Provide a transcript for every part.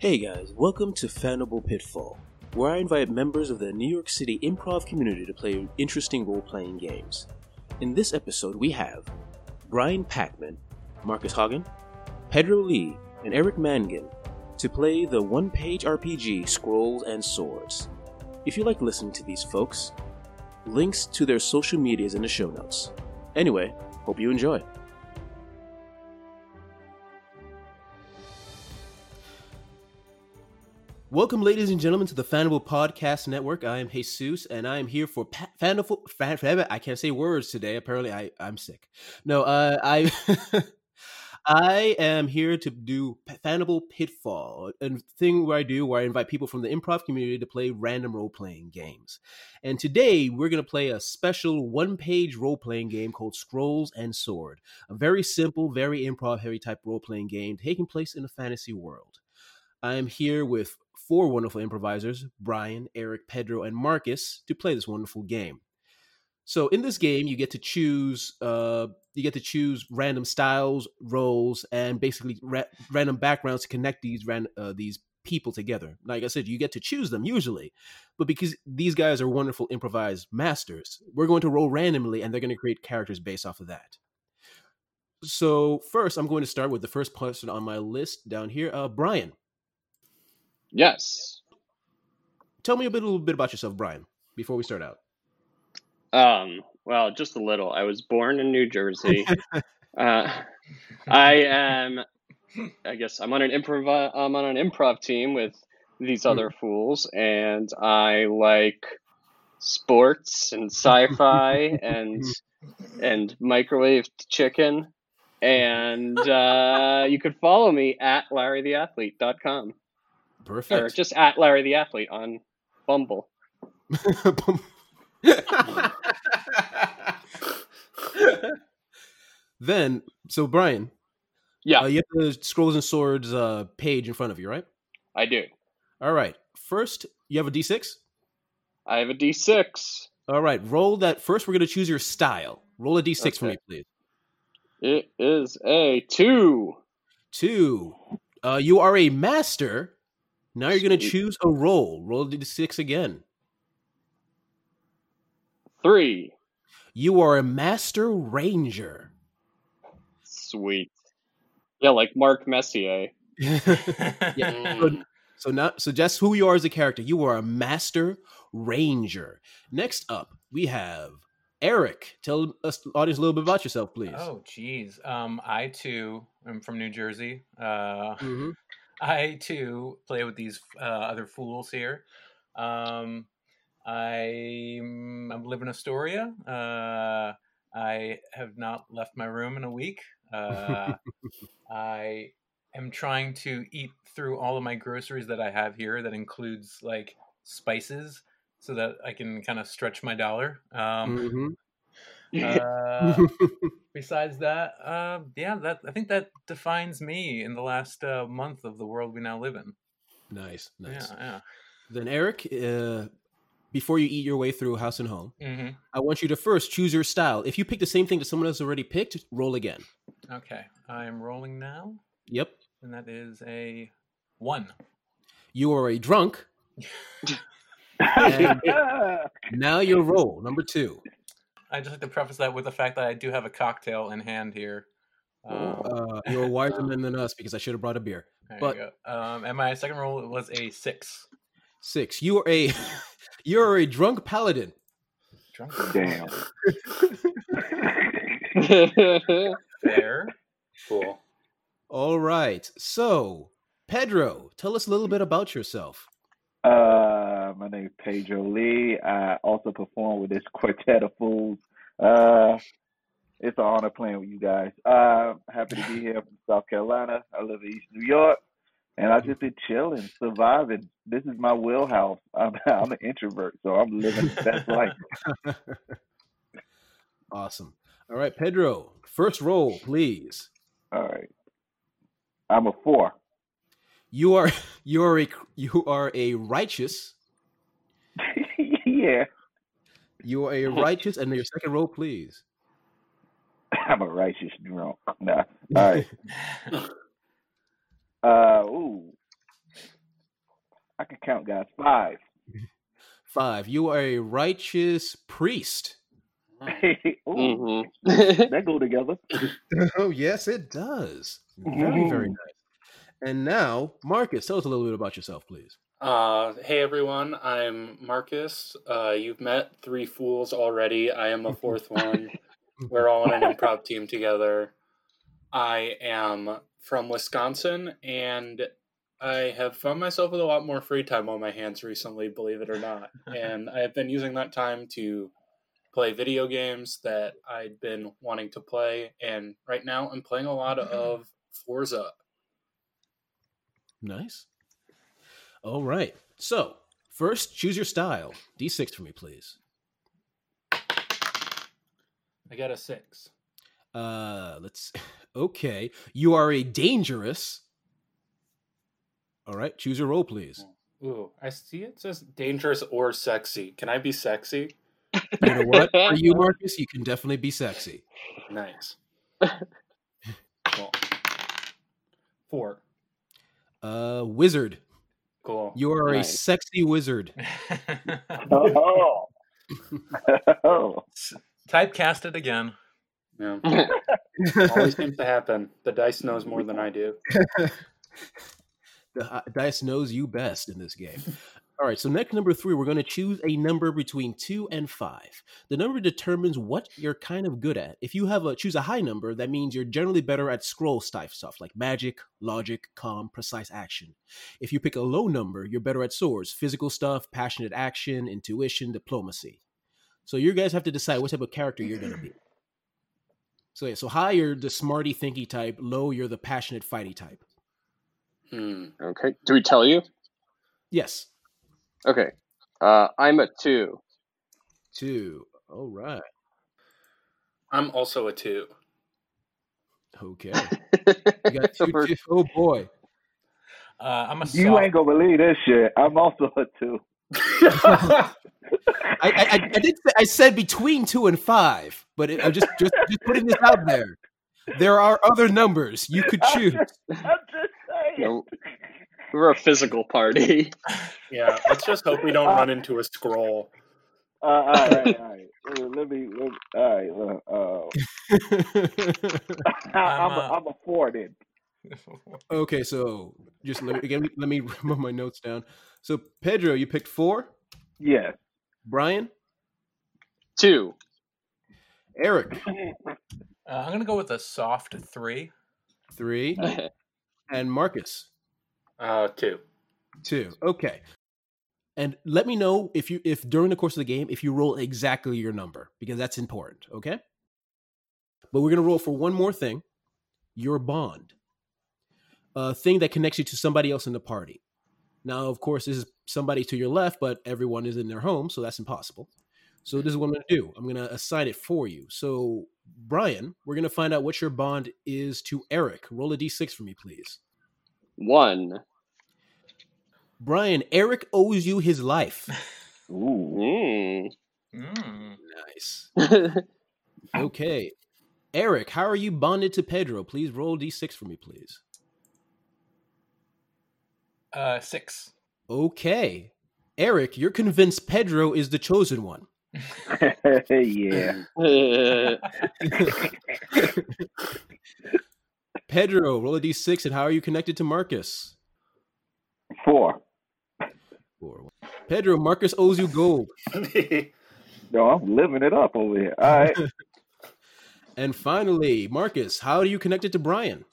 Hey guys, welcome to Fanable Pitfall, where I invite members of the New York City improv community to play interesting role playing games. In this episode, we have Brian Packman, Marcus Hagen, Pedro Lee, and Eric Mangan to play the one page RPG Scrolls and Swords. If you like listening to these folks, links to their social medias in the show notes. Anyway, hope you enjoy. Welcome, ladies and gentlemen, to the Fanable Podcast Network. I am Jesus, and I am here for pa- Fanable. Fan, I can't say words today. Apparently, I I'm sick. No, uh, I I am here to do Fanable Pitfall, a thing where I do where I invite people from the improv community to play random role playing games. And today we're going to play a special one page role playing game called Scrolls and Sword, a very simple, very improv heavy type role playing game taking place in a fantasy world. I am here with four wonderful improvisers Brian, Eric, Pedro, and Marcus to play this wonderful game. So in this game, you get to choose uh, you get to choose random styles, roles, and basically ra- random backgrounds to connect these ran- uh, these people together. Like I said, you get to choose them usually, but because these guys are wonderful improvised masters, we're going to roll randomly, and they're going to create characters based off of that. So first, I'm going to start with the first person on my list down here, uh, Brian. Yes. Tell me a, bit, a little bit about yourself, Brian, before we start out. Um, well, just a little. I was born in New Jersey. uh, I am. I guess I'm on an improv. I'm on an improv team with these other fools, and I like sports and sci-fi and and microwave chicken. And uh, you could follow me at LarryTheAthlete.com. Perfect. Or just at Larry the Athlete on Bumble. then, so Brian, yeah, uh, you have the Scrolls and Swords uh, page in front of you, right? I do. All right. First, you have a D6. I have a D6. All right. Roll that. First, we're going to choose your style. Roll a D6 okay. for me, please. It is a two. Two. Uh, you are a master now you're going to choose a role. Roll the d6 again. Three. You are a master ranger. Sweet. Yeah, like Mark Messier. yeah. So, so now, so just who you are as a character. You are a master ranger. Next up, we have Eric. Tell us, the audience, a little bit about yourself, please. Oh, geez. Um, I too am from New Jersey. Uh, mm-hmm. I too play with these uh, other fools here. Um, I I'm live in Astoria. Uh, I have not left my room in a week. Uh, I am trying to eat through all of my groceries that I have here. That includes like spices, so that I can kind of stretch my dollar. Um, mm-hmm. Uh, besides that, uh, yeah, that I think that defines me in the last uh, month of the world we now live in. Nice, nice. Yeah, yeah. Then Eric, uh, before you eat your way through House and Home, mm-hmm. I want you to first choose your style. If you pick the same thing that someone else already picked, roll again. Okay, I am rolling now. Yep. And that is a one. You are a drunk. now your roll number two. I just like to preface that with the fact that I do have a cocktail in hand here. Um, uh, you're a wiser man than us because I should have brought a beer. but um, and my second roll was a six. Six. You are a you're a drunk paladin. Drunk. Damn. Fair. Cool. All right. So, Pedro, tell us a little bit about yourself. Uh, my name is Pedro Lee. I also perform with this quartet of fools. Uh, it's an honor playing with you guys. Uh, happy to be here from South Carolina. I live in East New York, and I just been chilling, surviving. This is my wheelhouse. I'm, I'm an introvert, so I'm living the best life. awesome. All right, Pedro, first roll, please. All right. I'm a four. You are you are a you are a righteous. yeah. You are a righteous, and your second roll, please. I'm a righteous drunk. Nah. All right. uh ooh. I can count, guys. Five. Five. You are a righteous priest. Ooh, mm-hmm. that go together. oh yes, it does. Very very nice. And now, Marcus, tell us a little bit about yourself, please. Uh, hey everyone, I'm Marcus. Uh, you've met three fools already. I am a fourth one. We're all on an improv team together. I am from Wisconsin, and I have found myself with a lot more free time on my hands recently, believe it or not. And I have been using that time to play video games that I'd been wanting to play. And right now, I'm playing a lot of Forza. Nice. All right. So, first, choose your style. D6 for me, please. I got a six. Uh, let's. Okay. You are a dangerous. All right. Choose your role, please. Ooh, I see it says dangerous or sexy. Can I be sexy? You know what? For you, Marcus, you can definitely be sexy. Nice. cool. Four. Uh, wizard. Cool. You are nice. a sexy wizard. oh. oh. Typecasted again. Yeah. Always seems to happen. The dice knows more than I do. the uh, dice knows you best in this game. All right, so next number three, we're going to choose a number between two and five. The number determines what you're kind of good at. If you have a choose a high number, that means you're generally better at scroll type stuff like magic, logic, calm, precise action. If you pick a low number, you're better at swords, physical stuff, passionate action, intuition, diplomacy. So you guys have to decide what type of character you're going to be. So yeah, so high you're the smarty thinky type, low you're the passionate fighty type. Hmm. Okay. Do we tell you? Yes. Okay. Uh, I'm a two. Two. All right. I'm also a two. Okay. You got two, two. Oh boy. Uh, I'm a. You soft... ain't gonna believe this shit. I'm also a two. I, I, I, did. I said between two and five, but it, I'm just, just just putting this out there. There are other numbers you could choose. I'm just, I'm just saying. No, we're a physical party. Yeah, let's just hope we don't uh, run into a scroll. Uh, all right, all right. Let me. Let, all right. Uh, I'm, a, I'm a four then. Okay, so just let me again. Let me move my notes down. So Pedro, you picked four. Yes. Brian. Two. Eric. Uh, I'm gonna go with a soft three. Three. and Marcus. Uh, two. Two. Okay. And let me know if you if during the course of the game if you roll exactly your number because that's important. Okay. But we're gonna roll for one more thing. Your bond. A thing that connects you to somebody else in the party. Now, of course, this is somebody to your left, but everyone is in their home, so that's impossible. So this is what I'm going to do. I'm going to assign it for you. So, Brian, we're going to find out what your bond is to Eric. Roll a d6 for me, please. One. Brian, Eric owes you his life. Ooh. Mm. Nice. okay. Eric, how are you bonded to Pedro? Please roll d6 for me, please. Uh, six. Okay. Eric, you're convinced Pedro is the chosen one. yeah. Pedro, roll a d6, and how are you connected to Marcus? Four. Four. Pedro, Marcus owes you gold. no, I'm living it up over here. All right. and finally, Marcus, how do you connect it to Brian?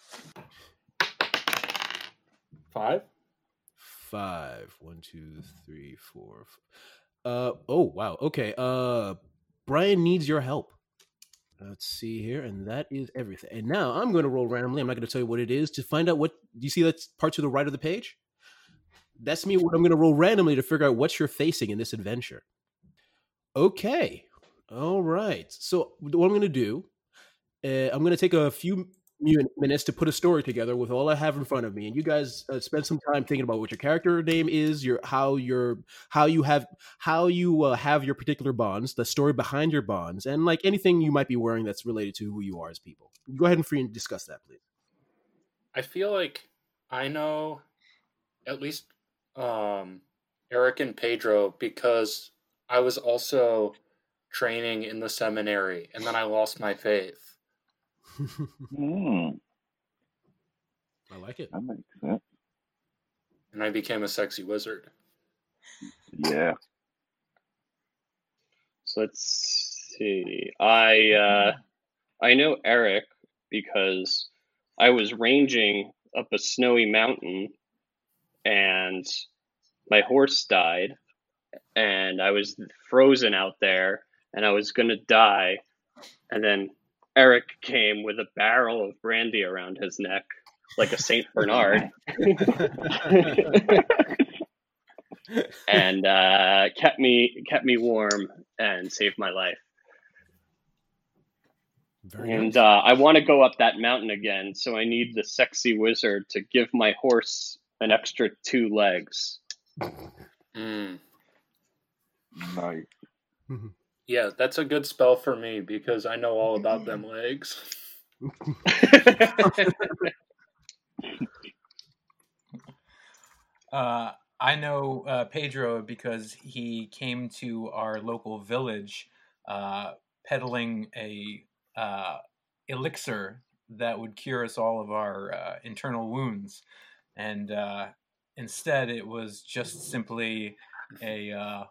Five. Five. One, two, three, four. Uh oh, wow. Okay. Uh Brian needs your help. Let's see here, and that is everything. And now I'm going to roll randomly. I'm not going to tell you what it is to find out what. Do you see that part to the right of the page? That's me. What I'm going to roll randomly to figure out what you're facing in this adventure. Okay. All right. So what I'm going to do, uh, I'm going to take a few minutes to put a story together with all I have in front of me, and you guys uh, spend some time thinking about what your character name is, your how your how you have how you uh, have your particular bonds, the story behind your bonds, and like anything you might be wearing that's related to who you are as people. Go ahead and free and discuss that, please. I feel like I know at least um, Eric and Pedro because I was also training in the seminary and then I lost my faith. Mm, I like it. that makes sense. And I became a sexy wizard. Yeah. So let's see. I uh, I know Eric because I was ranging up a snowy mountain, and my horse died, and I was frozen out there, and I was gonna die, and then Eric came with a barrel of brandy around his neck, like a Saint Bernard, and uh, kept me kept me warm and saved my life. Very And nice. uh, I want to go up that mountain again, so I need the sexy wizard to give my horse an extra two legs. Mm. Nice. Yeah, that's a good spell for me because I know all about them legs. Uh, I know uh, Pedro because he came to our local village uh, peddling a uh, elixir that would cure us all of our uh, internal wounds, and uh, instead it was just simply a uh,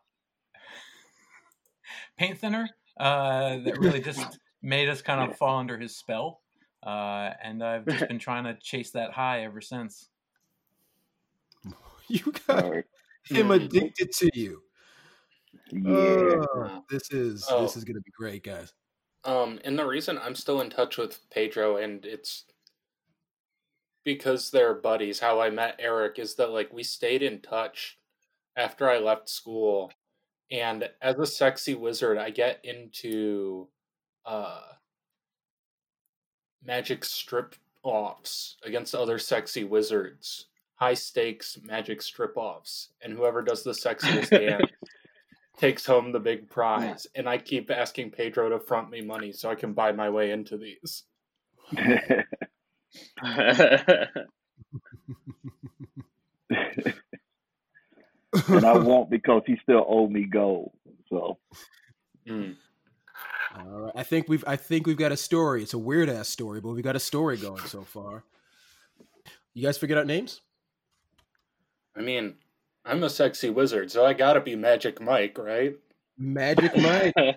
paint thinner uh, that really just made us kind of fall under his spell. Uh, and I've just been trying to chase that high ever since. you got All right. him addicted to you. Yeah. Oh, this is Oh. this is gonna be great, guys. Um, and the reason I'm still in touch with Pedro and it's because they're buddies. How I met Eric is that like we stayed in touch after I left school, and as a sexy wizard, I get into uh magic strip offs against other sexy wizards. High stakes magic strip offs, and whoever does the sexiest dance takes home the big prize. And I keep asking Pedro to front me money so I can buy my way into these. and I won't because he still owe me gold. So Mm. All right. I think we've I think we've got a story. It's a weird ass story, but we've got a story going so far. You guys figured out names? I mean, I'm a sexy wizard, so I gotta be Magic Mike, right? Magic Mike.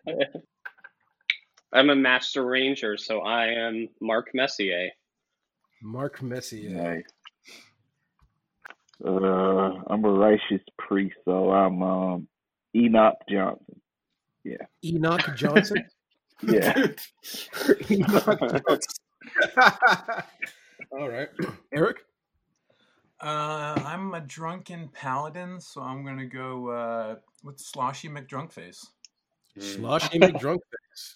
I'm a master ranger, so I am Mark Messier. Mark Messier. nice. Uh, I'm a righteous priest, so I'm um, Enoch Johnson. Yeah. Enoch Johnson. Yeah. Enoch Johnson. All right. Eric? Uh, I'm a drunken paladin, so I'm gonna go uh, with Sloshy McDrunkface. Sloshy McDrunkface.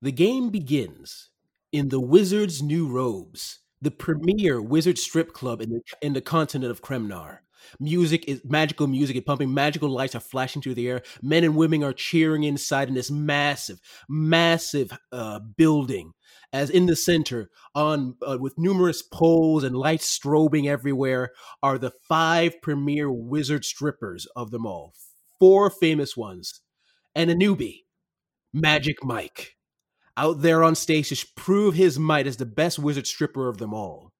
The game begins in the Wizard's New Robes, the premier wizard strip club in the in the continent of Kremnar. Music is magical music and pumping magical lights are flashing through the air. Men and women are cheering inside in this massive, massive uh, building. As in the center, on uh, with numerous poles and lights strobing everywhere, are the five premier wizard strippers of them all. Four famous ones and a newbie, Magic Mike, out there on stage to prove his might as the best wizard stripper of them all.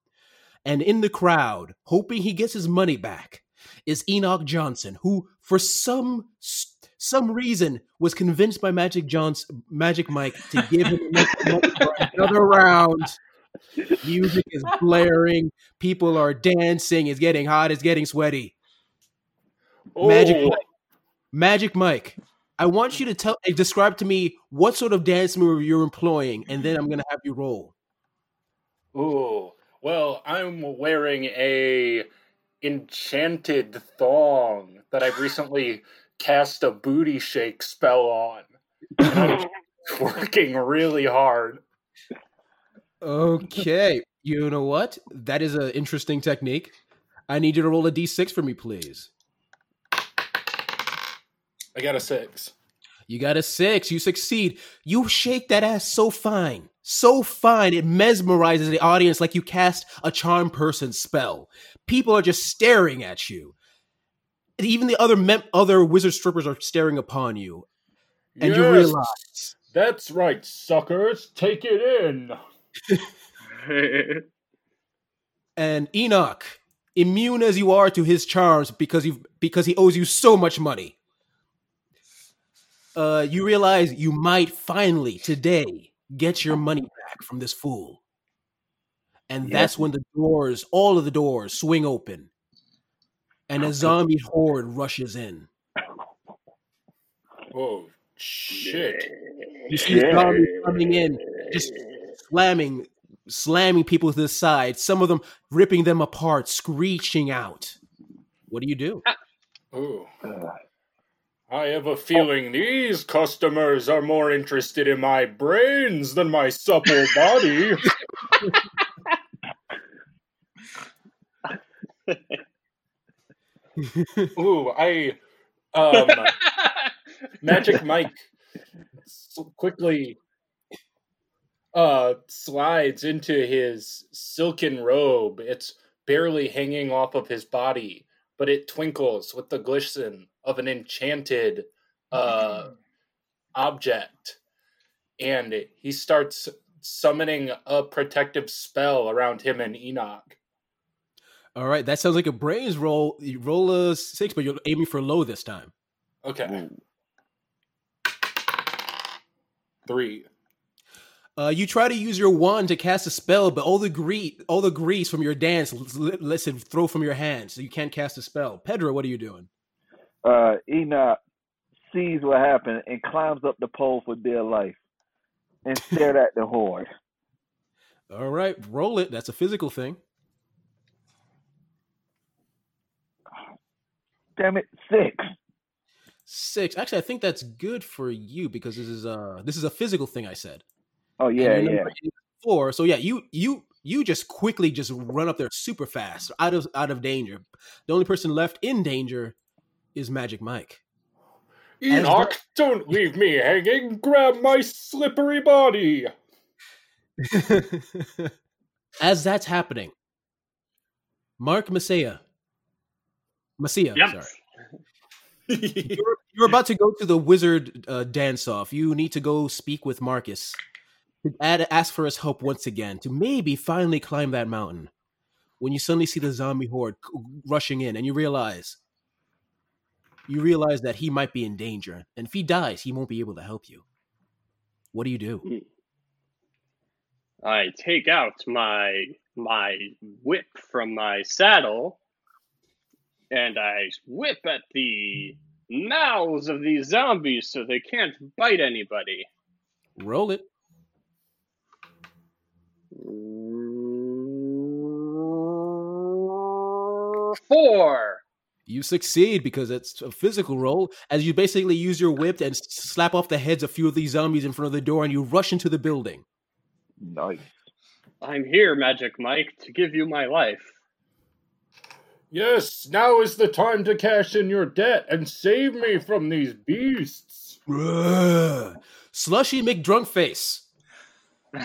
And in the crowd, hoping he gets his money back, is Enoch Johnson, who, for some some reason, was convinced by Magic Johnson, Magic Mike, to give him enough money for another round. Music is blaring, people are dancing, it's getting hot, it's getting sweaty. Magic Oh, Mike. Magic Mike, I want you to tell eh, describe to me what sort of dance move you're employing, and then I'm gonna have you roll. Ooh. Well, I'm wearing a enchanted thong that I've recently cast a booty shake spell on. I'm working really hard. Okay, you know what? That is an interesting technique. I need you to roll a d6 for me, please. I got a six. You got a six. You succeed. You shake that ass so fine, so fine. It mesmerizes the audience like you cast a charm person spell. People are just staring at you. even the other mem- other wizard strippers are staring upon you, and you realize That's right, suckers. Take it in. and Enoch, immune as you are to his charms because you because he owes you so much money. Uh, you realize you might finally today get your money back from this fool, and that's Yes. when the doors, all of the doors, swing open, and a zombie horde rushes in. Oh shit! You see zombies coming in, just slamming, slamming people to the side. Some of them ripping them apart, screeching out. What do you do? Ooh. I have a feeling these customers are more interested in my brains than my supple body. Ooh, I um Magic Mike quickly uh slides into his silken robe. It's barely hanging off of his body, but it twinkles with the glisten of an enchanted uh object. And he starts summoning a protective spell around him and Enoch. All right, that sounds like a brains roll. You roll a six, but you're aiming for low this time. Okay. Three. Uh, you try to use your wand to cast a spell, but all the grease, all the grease from your dance, l- l- lets it throw from your hands, so you can't cast a spell. Pedro, what are you doing? uh, Enoch sees what happened and climbs up the pole for dear life and stared at the horde. All right, roll it. That's a physical thing. Damn it, six. Six. Actually, I think that's good for you because this is uh this is a physical thing. I said. Oh yeah, your yeah. Four. So yeah, you you you just quickly just run up there super fast, out of out of danger. The only person left in danger is Magic Mike. As Enoch, don't leave me hanging. Grab my slippery body. As that's happening, Mark Messiah, Messiah, Yep. sorry. You're, you're about to go to the wizard uh, dance off. You need to go speak with Marcus. To add, ask for his help once again to maybe finally climb that mountain. When you suddenly see the zombie horde rushing in, and you realize, you realize that he might be in danger, and if he dies, he won't be able to help you. What do you do? Hmm. I take out my my whip from my saddle and I whip at the mouths of these zombies so they can't bite anybody. Roll it. Four. You succeed because it's a physical roll as you basically use your whip and slap off the heads of a few of these zombies in front of the door and you rush into the building. Nice. I'm here, Magic Mike, to give you my life. Yes, now is the time to cash in your debt and save me from these beasts. Bruh. Slushy McDrunkface.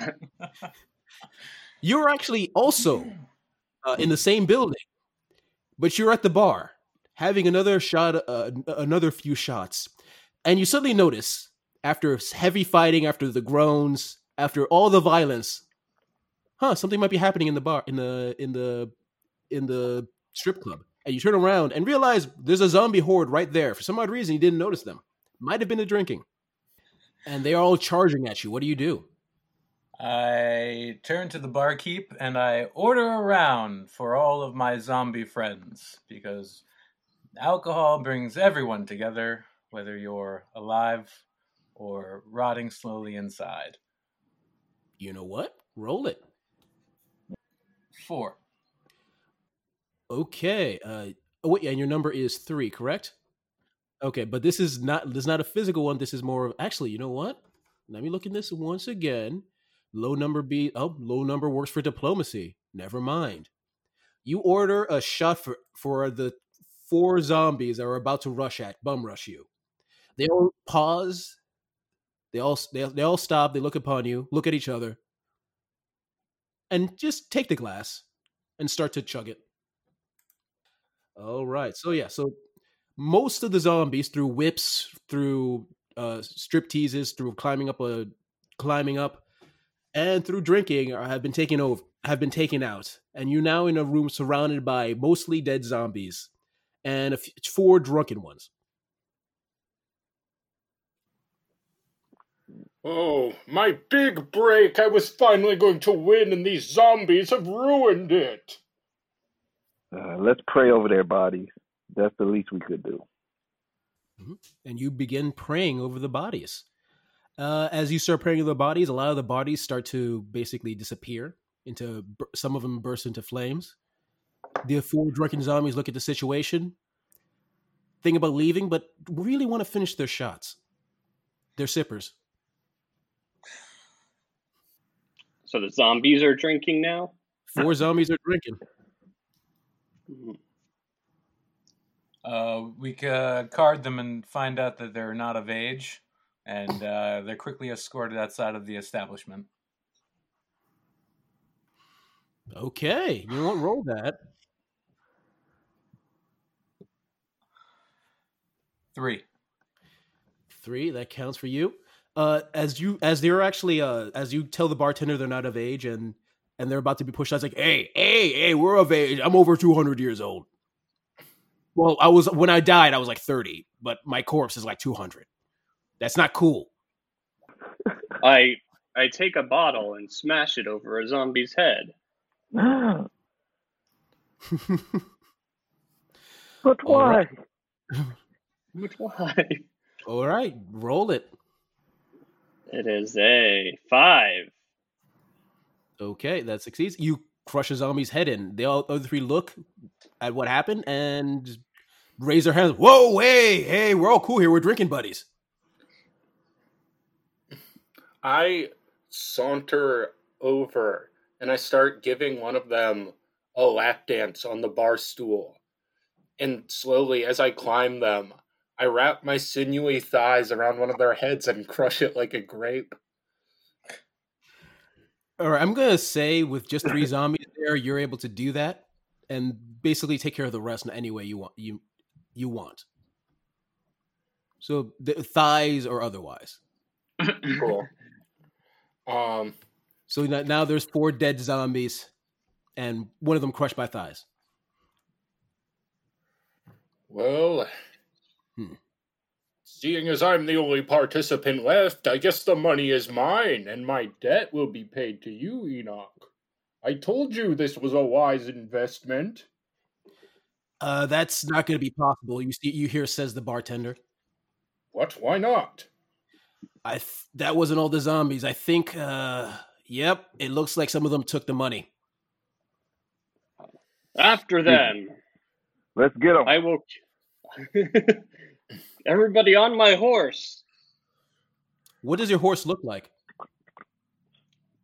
You're actually also uh, in the same building, but you're at the bar having another shot, uh, another few shots, and you suddenly notice after heavy fighting, after the groans, after all the violence, huh? Something might be happening in the bar, in the in the in the strip club, and you turn around and realize there's a zombie horde right there. For some odd reason, you didn't notice them. Might have been the drinking, and they are all charging at you. What do you do? I turn to the barkeep and I order a round for all of my zombie friends because alcohol brings everyone together, whether you're alive or rotting slowly inside. You know what? Roll it. Four. Okay. Uh, oh wait, and your number is three, correct? Okay, but this is not this is not a physical one. This is more of actually. You know what? Let me look at this once again. Low number be oh low number works for diplomacy. Never mind. You order a shot for for the four zombies that are about to rush at bum rush you. They all pause. They all they, they all stop. They look upon you, look at each other, and just take the glass and start to chug it. All right. So yeah. So most of the zombies through whips, through uh, strip teases, through climbing up a climbing up, and through drinking have been taken over, have been taken out, and you're now in a room surrounded by mostly dead zombies and f- four drunken ones. Oh, my big break! I was finally going to win, and these zombies have ruined it. Uh, let's pray over their bodies. That's the least we could do. Mm-hmm. And you begin praying over the bodies. Uh, as you start praying over the bodies, a lot of the bodies start to basically disappear. Into some of them burst into flames. The four drunken zombies look at the situation, think about leaving, but really want to finish their shots. They're sippers. So the zombies are drinking now. Four zombies are drinking. Mm-hmm. Uh, we uh, card them and find out that they're not of age, and uh, they're quickly escorted outside of the establishment. Okay, you won't roll that. Three. Three. That counts for you. Uh, as you as they're actually uh as you tell the bartender they're not of age and and they're about to be pushed out, it's like, hey, hey, hey, we're of age. I'm over two hundred years old. Well, I was when I died, I was like 30, but my corpse is like 200. That's not cool. I I take a bottle and smash it over a zombie's head. but why? But why? All right, roll it. It is a five. Okay, that succeeds. You crush a zombie's head in. The other three look at what happened and raise their hands. Whoa, hey, hey, we're all cool here. We're drinking buddies. I saunter over and I start giving one of them a lap dance on the bar stool. And slowly, as I climb them, I wrap my sinewy thighs around one of their heads and crush it like a grape. All right, I'm gonna say with just three zombies there, you're able to do that and basically take care of the rest in any way you want. You you want. So the thighs or otherwise. Cool. Um. So now, now there's four dead zombies, and one of them crushed by thighs. Well, Hmm. seeing as I'm the only participant left, I guess the money is mine, and my debt will be paid to you, Enoch. I told you this was a wise investment. Uh, that's not going to be possible. You see, you hear says the bartender. What? Why not? I th- that wasn't all the zombies. I think. Uh, yep, it looks like some of them took the money. After them, Let's get them. I will. Everybody on my horse. What does your horse look like?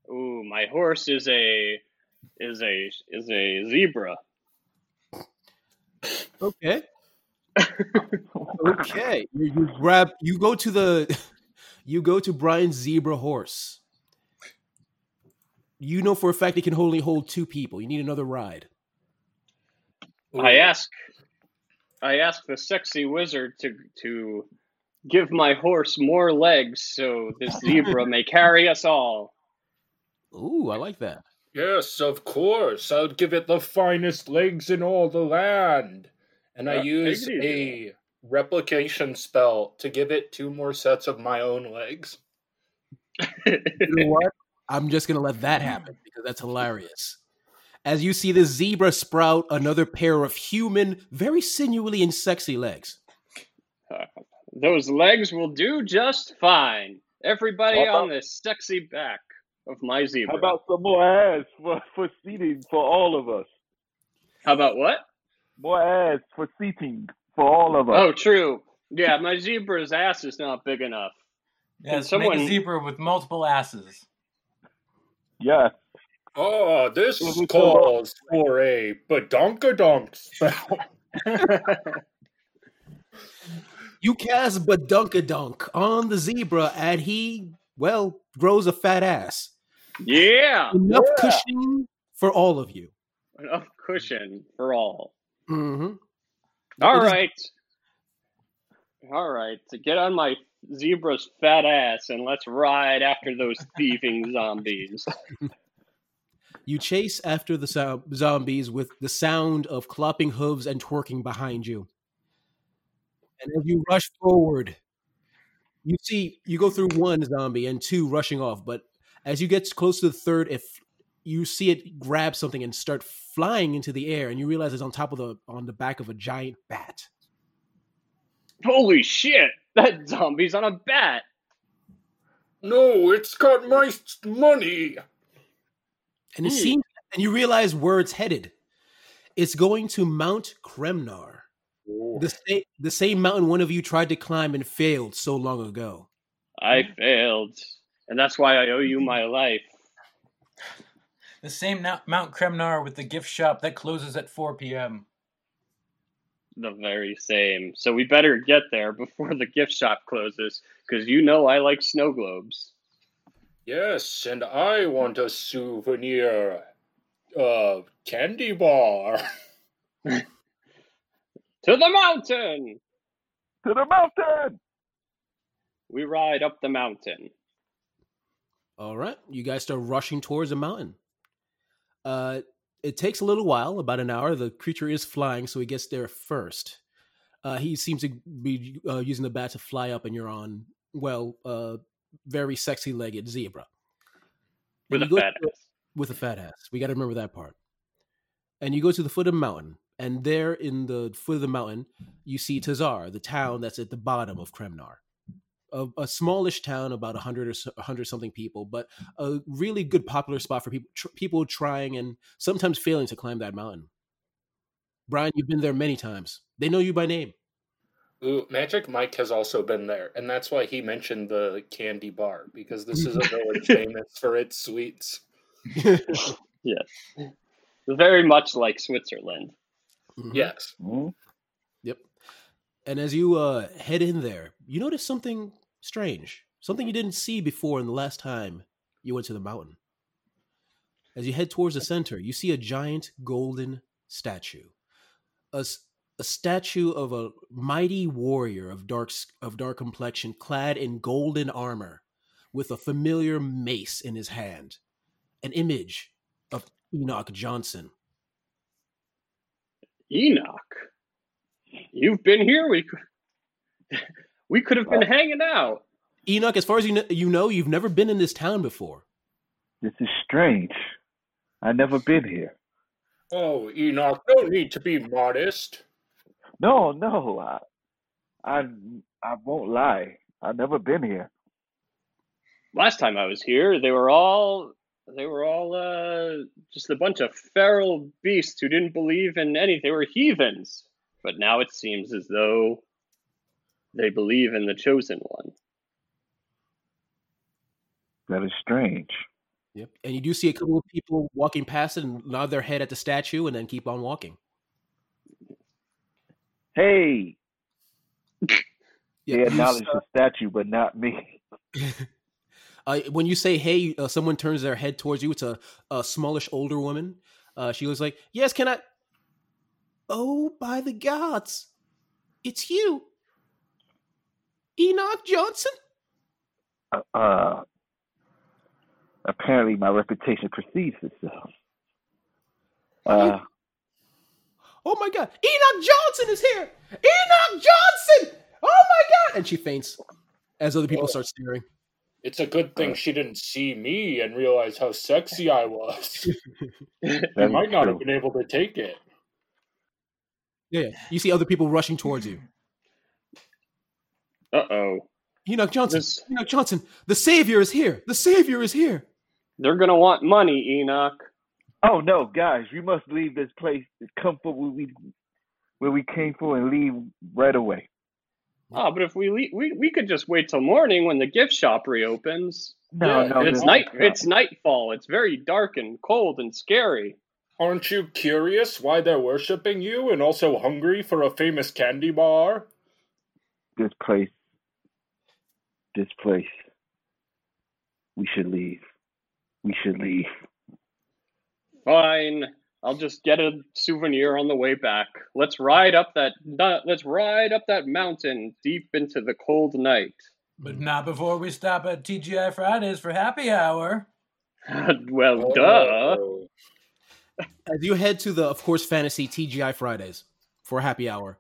Ooh, my horse is a is a is a zebra. Okay. okay. You, you grab. You go to the. You go to Brian's zebra horse. You know for a fact it can only hold two people. You need another ride. I ask I ask the sexy wizard to to give my horse more legs so this zebra may carry us all. Ooh, I like that. Yes, of course. I'll give it the finest legs in all the land. And I Uh, use take it a replication spell to give it two more sets of my own legs. You know what? I'm just gonna let that happen because that's hilarious. As you see the zebra sprout another pair of human, very sinewy and sexy legs. Uh, those legs will do just fine. Everybody How on this sexy back of my zebra. How about some more ass for, for seating for all of us? How about what? More ass for seating for all of us. Oh, true. Yeah, my zebra's ass is not big enough. Yes, someone- make a zebra with multiple asses. Yeah. Oh, this calls for a badonkadonk spell. You cast Badunkadunk on the zebra, and he, well, grows a fat ass. Yeah, Enough Yeah. cushion for all of you. enough cushion for all. Mm-hmm. All It is- right. All right, to get on my zebra's fat ass and let's ride after those thieving zombies. You chase after the so- zombies with the sound of clopping hooves and twerking behind you. And as you rush forward, you see you go through one zombie and two rushing off, but as you get close to the third, if you see it grab something and start flying into the air, and you realize it's on top of the on the back of a giant bat. Holy shit! That zombie's on a bat. No, it's got my money. And it hmm. seems, and you realize where it's headed. It's going to Mount Kremnar, the same, the same mountain one of you tried to climb and failed so long ago. I failed, and that's why I owe you my life. The same Mount Kremnar with the gift shop that closes at 4 p.m. The very same. So we better get there before the gift shop closes, because you know I like snow globes. Yes, and I want a souvenir uh candy bar. to the mountain. To the mountain. We ride up the mountain. All right, you guys start rushing towards the mountain. Uh, it takes a little while, about an hour. The creature is flying, so he gets there first. Uh, he seems to be uh, using the bat to fly up, and you're on well, uh, very sexy legged zebra. With a fat to, ass. With a fat ass. We got to remember that part. And you go to the foot of the mountain, and there in the foot of the mountain, you see Tazar, the town that's at the bottom of Kremnar. A, a smallish town, about a 100 or so, 100 something people, but a really good popular spot for people tr- people trying and sometimes failing to climb that mountain. Brian, you've been there many times. They know you by name. Ooh, Magic Mike has also been there, and that's why he mentioned the candy bar because this is a village famous for its sweets. yes, very much like Switzerland. Mm-hmm. Yes. Mm-hmm. Yep. And as you uh, head in there, you notice something strange, something you didn't see before in the last time you went to the mountain. As you head towards the center, you see a giant golden statue. A, a statue of a mighty warrior of dark of dark complexion, clad in golden armor, with a familiar mace in his hand. An image of Enoch Johnson. Enoch, you've been here. We we could have been hanging out. Enoch, as far as you know, you know, you've never been in this town before. This is strange. I've never been here. Oh, Enoch, no need to be modest. No, no, I, I, I won't lie. I've never been here. Last time I was here, they were all they were all uh, just a bunch of feral beasts who didn't believe in anything. They were heathens. But now it seems as though they believe in the chosen one. That is strange. Yep. And you do see a couple of people walking past it and nod their head at the statue and then keep on walking. Hey. Yeah, they acknowledge uh, the statue, but not me. uh, when you say "hey," uh, someone turns their head towards you. It's a, a smallish older woman. Uh, she looks like, "Yes, can I?" Oh, by the gods, it's you, Enoch Johnson. Uh, apparently, my reputation precedes itself. Uh, oh my god, Enoch Johnson is here! Enoch Johnson! Oh my god! And she faints as other people start staring. It's a good thing she didn't see me and realize how sexy I was. I might not have been able to take it. Yeah, you see other people rushing towards you. Uh oh. Enoch Johnson. This... Enoch Johnson. The Savior is here. The Savior is here. They're gonna want money, Enoch. Oh no, guys, we must leave this place, come for where we where we came from, and leave right away. Oh, but if we leave, we we could just wait till morning when the gift shop reopens. No, yeah, no, it's no, night. No. It's nightfall. It's very dark and cold and scary. Aren't you curious why they're worshiping you and also hungry for a famous candy bar? This place. This place. We should leave. We should leave. Fine. I'll just get a souvenir on the way back. Let's ride up that let's ride up that mountain deep into the cold night. But not before we stop at TGI Fridays for happy hour. well, oh. duh. As you head to the, of course, fantasy TGI Fridays for happy hour,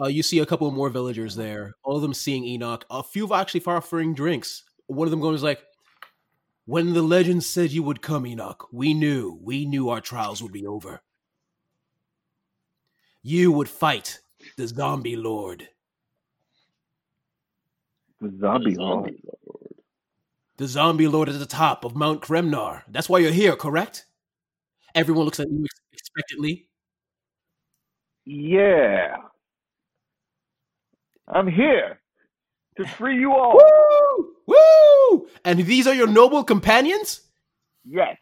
uh, you see a couple more villagers there. All of them seeing Enoch. A few of actually offering drinks. One of them going is like, "When the legend said you would come, Enoch, we knew. We knew our trials would be over. You would fight the zombie lord." The zombie, the zombie lord. lord. The zombie lord is at the top of Mount Kremnar. That's why you're here, correct? Everyone looks at you expectantly. Yeah. I'm here to free you all. Woo! Woo! And these are your noble companions? Yes.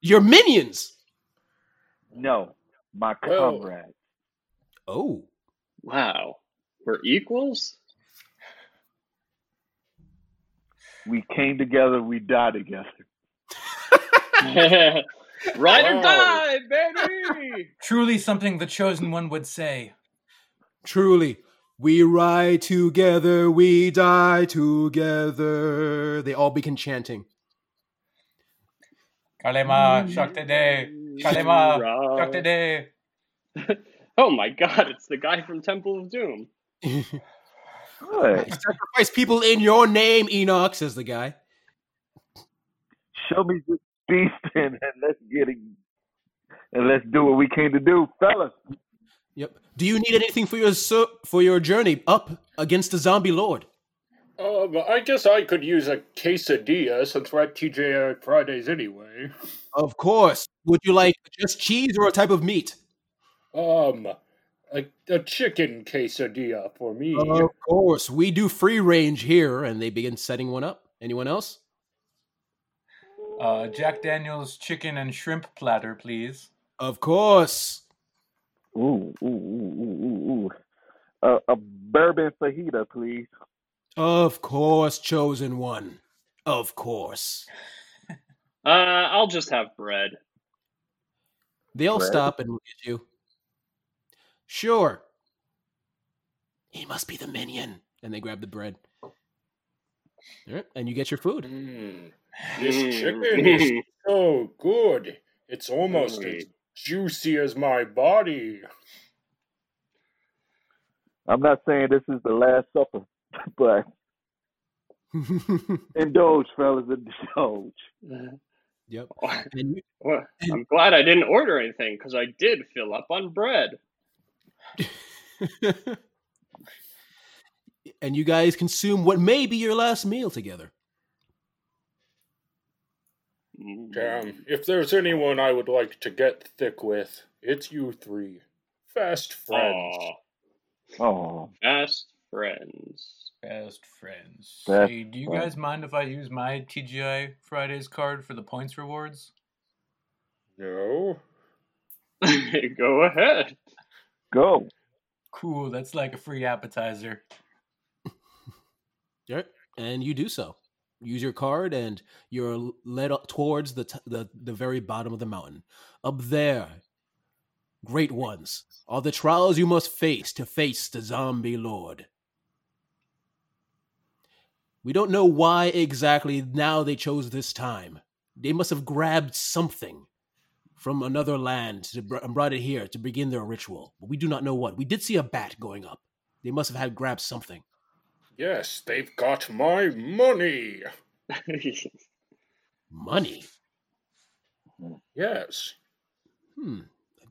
Your minions? No, my comrades. Oh. Wow. We're equals? We came together, we die together. Ride or die, baby! Truly something the chosen one would say. Truly. We ride together, we die together. They all begin chanting. Kalema oh, Shaktade. Kalema Shaktade. Oh my god, it's the guy from Temple of Doom. Good. Sacrifice people in your name, Enoch, says the guy. Show me this beast and, and let's get it and let's do what we came to do, fellas. Yep. Do you need anything for your for your journey up against the zombie lord? Um, I guess I could use a quesadilla since we're at TGI Fridays anyway. Of course. Would you like just cheese or a type of meat? Um, a, a chicken quesadilla for me. Of course. We do free range here, and they begin setting one up. Anyone else? Uh, Jack Daniels chicken and shrimp platter, please. Of course. Ooh, ooh, ooh, ooh, ooh. Uh, a bourbon fajita, please. Of course, chosen one. Of course. uh, I'll just have bread. They all bread? stop and look at you. Sure. He must be the minion. And they grab the bread. and you get your food. Mm, this chicken is so good. It's almost as juicy as my body. I'm not saying this is the last supper, but indulge, fellas, indulge. Mm-hmm. Yep. well, I'm glad I didn't order anything because I did fill up on bread. and you guys consume what may be your last meal together. Damn, if there's anyone I would like to get thick with, it's you three. Fast friends. Oh. Fast friends. Fast friends. Best hey, do you guys mind if I use my TGI Fridays card for the points rewards? No. Go ahead. Go. Cool, that's like a free appetizer. Yep, and you do so use your card and you're led towards the, t- the the very bottom of the mountain. Up there great ones. Are the trials you must face to face the zombie lord. We don't know why exactly now they chose this time. They must have grabbed something from another land to, and brought it here to begin their ritual but we do not know what. We did see a bat going up. They must have had grabbed something Yes, they've got my money. money? Yes. Hmm.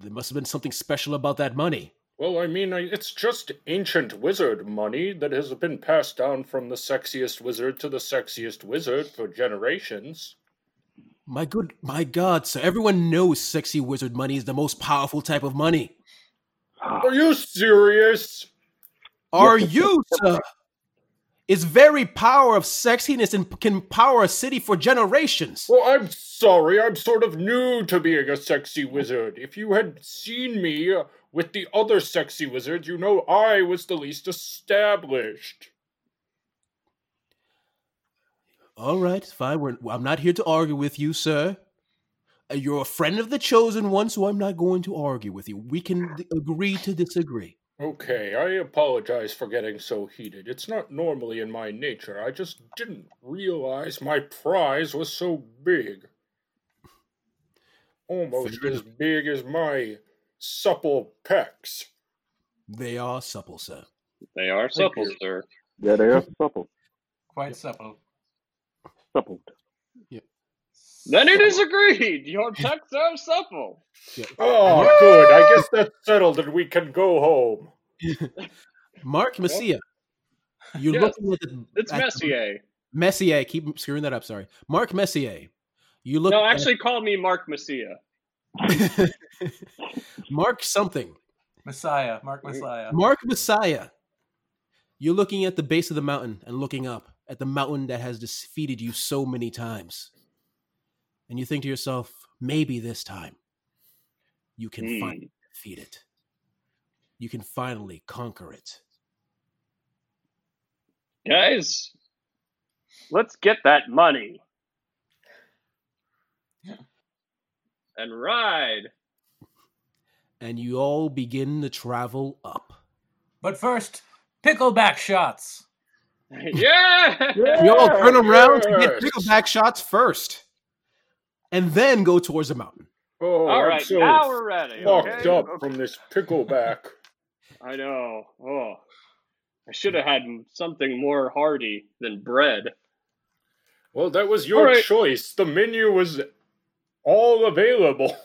There must have been something special about that money. Well, I mean, it's just ancient wizard money that has been passed down from the sexiest wizard to the sexiest wizard for generations. My good, my God, sir! Everyone knows sexy wizard money is the most powerful type of money. Are you serious? Are you, sir? Its very power of sexiness and can power a city for generations. Well, I'm sorry, I'm sort of new to being a sexy wizard. If you had seen me uh, with the other sexy wizards, you know I was the least established. All right, fine. We're, I'm not here to argue with you, sir. Uh, you're a friend of the chosen one, so I'm not going to argue with you. We can agree to disagree. Okay, I apologize for getting so heated. It's not normally in my nature. I just didn't realize my prize was so big. Almost Fair as big as my supple pecs. They are supple, sir. They are supple, sir. Yeah, they are supple. Quite supple. Supple. Then it is agreed. Your texts are supple. Oh, oh, good. I guess that's settled and we can go home. Mark Messiah. You're Yes, looking at the It's at the- Messier. Messier. Keep screwing that up. Sorry, Mark Messier. You look No, at- actually, call me Mark Messia. Mark something. Messiah, Mark mm. Messiah. Mark Messiah. You're looking at the base of the mountain and looking up at the mountain that has defeated you so many times. And you think to yourself, maybe this time you can Hmm. finally defeat it. You can finally conquer it. Guys, let's get that money. And ride. And you all begin to travel up. But first, pickleback shots. yeah! You all turn around to get pickleback shots first. And then go towards the mountain. Oh, All so now we're ready. fucked okay? up from this pickleback. I know. Oh, I should have had something more hearty than bread. Well, that was your All right. choice. The menu was all available.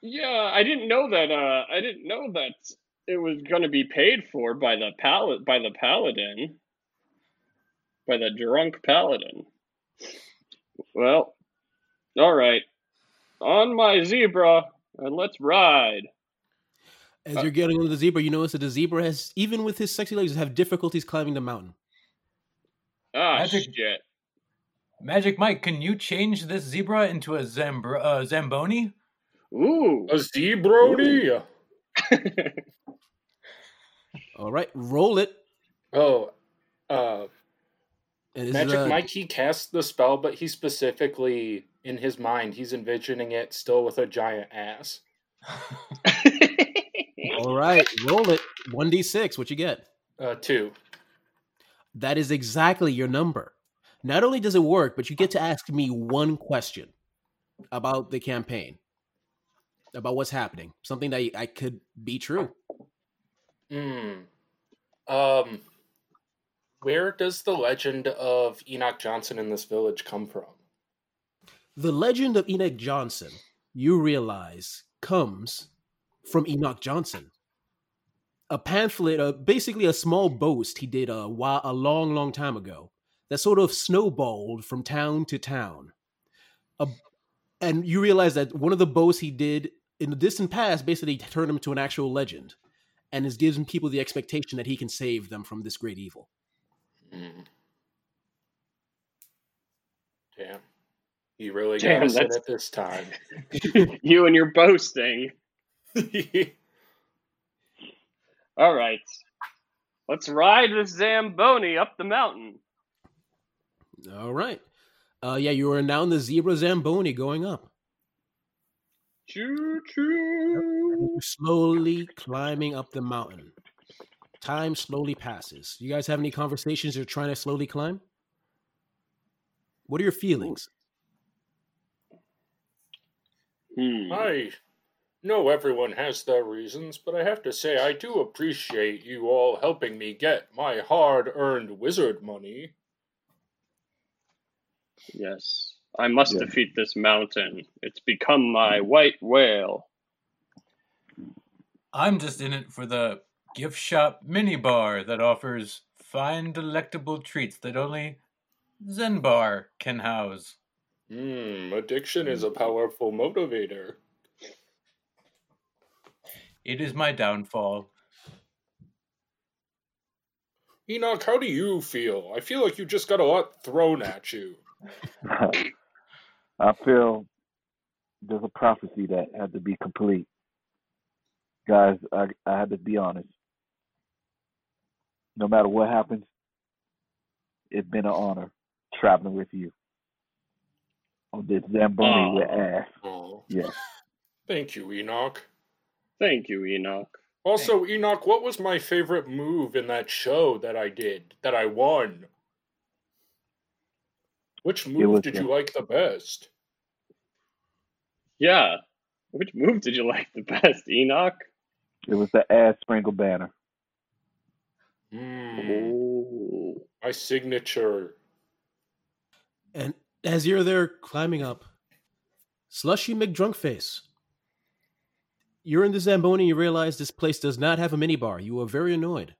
Yeah, I didn't know that. Uh, I didn't know that it was going to be paid for by the pal- by the paladin, by the drunk paladin. Well, all right, on my zebra, and let's ride. As you're getting on the zebra, you notice that the zebra has, even with his sexy legs, have difficulties climbing the mountain. Ah, Magic- shit. Magic Mike, can you change this zebra into a Zambr- uh, Zamboni? Ooh. A zebroni. All right, roll it. Oh, uh, And is Magic it a- Mike, he casts the spell, but he specifically, in his mind, he's envisioning it still with a giant ass. All right, roll it. 1d6, what you get? Uh, two. That is exactly your number. Not only does it work, but you get to ask me one question about the campaign, about what's happening, something that I could be true. Hmm. Um, where does the legend of Enoch Johnson in this village come from? The legend of Enoch Johnson, you realize, comes from Enoch Johnson. A pamphlet, uh, basically a small boast he did a, while, a long, long time ago that sort of snowballed from town to town. A, and you realize that one of the boasts he did in the distant past basically turned him into an actual legend and is giving people the expectation that he can save them from this great evil. Hmm. Damn. He really Damn, got us in that's- it this time. you and your boasting. All right. Let's ride this Zamboni up the mountain. All right. Uh, yeah, you are now in the Zebra Zamboni going up. Choo choo. Slowly climbing up the mountain. Time slowly passes. You guys have any conversations you're trying to slowly climb? What are your feelings? Hmm. I know everyone has their reasons, but I have to say I do appreciate you all helping me get my hard earned wizard money. Yes. I must Yeah. defeat this mountain. It's become my white whale. I'm just in it for the gift shop mini bar that offers fine, delectable treats that only Zen Bar can house. Hmm, addiction is a powerful motivator. It is my downfall. Enoch, how do you feel? I feel like you just got a lot thrown at you. I feel there's a prophecy that had to be complete. Guys, I, I had to be honest. No matter what happens, it's been an honor traveling with you. on this Zamboni with ass. Oh, Yes. thank you, Enoch. Thank you, Enoch. Also, Enoch, what was my favorite move in that show that I did that I won? Which move was did the- you like the best? Yeah. Which move did you like the best, Enoch? It was the ass sprinkle banner. Hmm, Oh. my signature. And as you're there climbing up, Slushy McDrunkface, you're in the Zamboni. You realize this place does not have a minibar. You are very annoyed.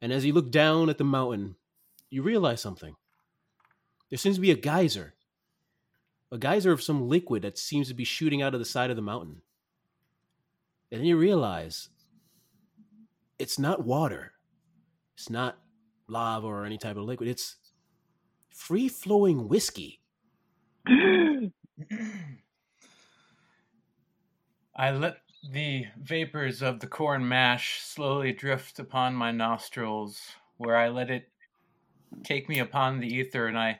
And as you look down at the mountain, you realize something. There seems to be a geyser, a geyser of some liquid that seems to be shooting out of the side of the mountain. And then you realize it's not water, it's not lava or any type of liquid. It's free flowing whiskey. I let the vapors of the corn mash slowly drift upon my nostrils, where I let it take me upon the ether, and I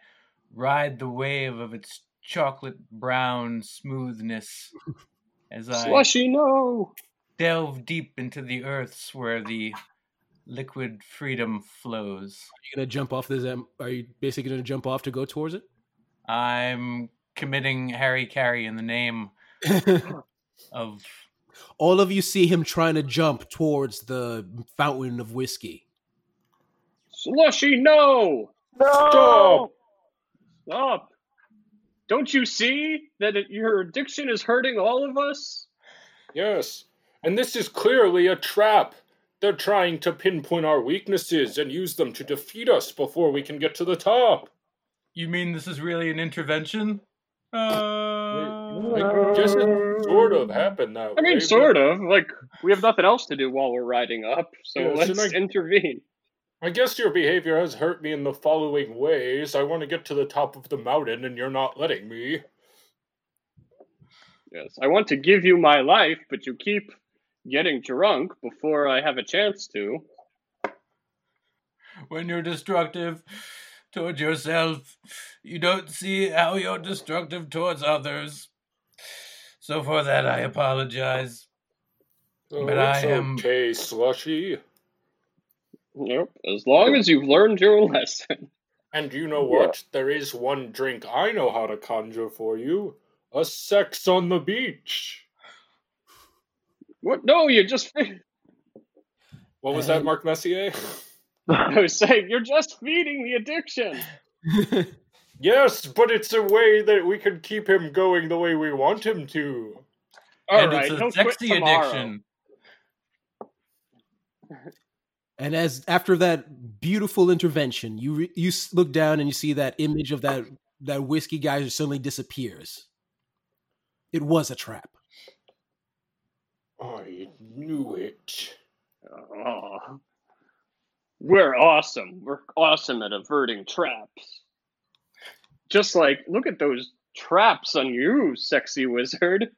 ride the wave of its chocolate brown smoothness as I Slushy, no. delve deep into the earths where the liquid freedom flows. Are you gonna jump off this? Um, are you basically gonna jump off to go towards it? I'm committing hara-kiri in the name of All of you see him trying to jump towards the fountain of whiskey. Slushy, no. Stop! Stop. Don't you see that it, your addiction is hurting all of us? Yes, and this is clearly a trap. They're trying to pinpoint our weaknesses and use them to defeat us before we can get to the top. You mean this is really an intervention? Uh, I guess it sort of happened that I way. mean, sort of. Like, we have nothing else to do while we're riding up, so Yes, let's I- intervene. I guess your behavior has hurt me in the following ways. I want to get to the top of the mountain, and you're not letting me. Yes, I want to give you my life, but you keep getting drunk before I have a chance to. when you're destructive towards yourself, you don't see how you're destructive towards others. So for that, I apologize. Oh, But it's I am- okay, slushy. Nope. As long as you've learned your lesson. And you know Yeah. what? There is one drink I know how to conjure for you. A sex on the beach. What? No, you're just. What was that, Mark Messier? I was saying you're just feeding the addiction. yes, but it's a way that we can keep him going the way we want him to. All and right, it's a he'll quit sexy tomorrow. addiction. and as after that beautiful intervention, you re- you look down and you see that image of that that whiskey geyser suddenly disappears. It was a trap. I knew it. Oh. We're awesome. We're awesome at averting traps. Just like, look at those traps on you, sexy wizard.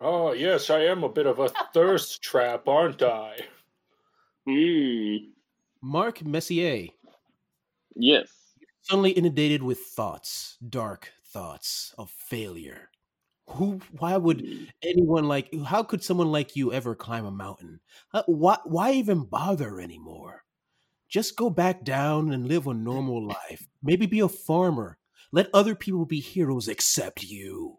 Oh, yes, I am a bit of a thirst trap, aren't I? Hmm. Mark Messier Yes. suddenly inundated with thoughts, dark thoughts of failure. Who? Why would anyone like? How could someone like you ever climb a mountain? Uh, why? Why even bother anymore? Just go back down and live a normal life. Maybe be a farmer. Let other people be heroes except you.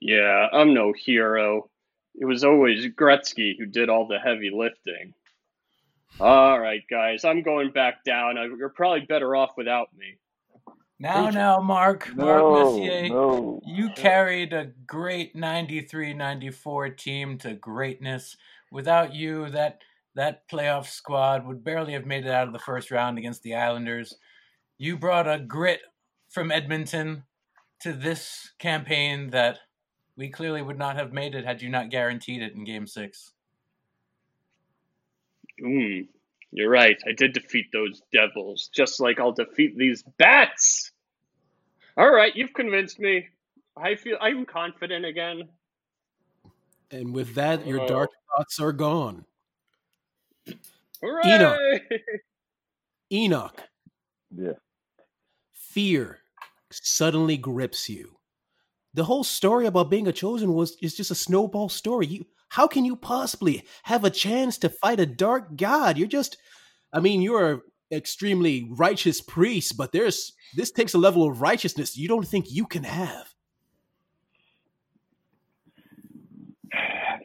Yeah, I'm no hero. It was always Gretzky who did all the heavy lifting. All right, guys, I'm going back down. You're probably better off without me. Now, now, Mark, Mark Messier, no. you carried a great 93-94 team to greatness. Without you, that that playoff squad would barely have made it out of the first round against the Islanders. You brought a grit from Edmonton to this campaign that we clearly would not have made it had you not guaranteed it in Game Six. Mm, you're right. I did defeat those devils, just like I'll defeat these bats. All right, you've convinced me. I feel I'm confident again. And with that, your Oh. dark thoughts are gone. Hooray! Enoch, Yeah. fear suddenly grips you. The whole story about being a chosen was is just a snowball story. You how can you possibly have a chance to fight a dark god? You're just I mean, you're an extremely righteous priest, but there's this takes a level of righteousness you don't think you can have.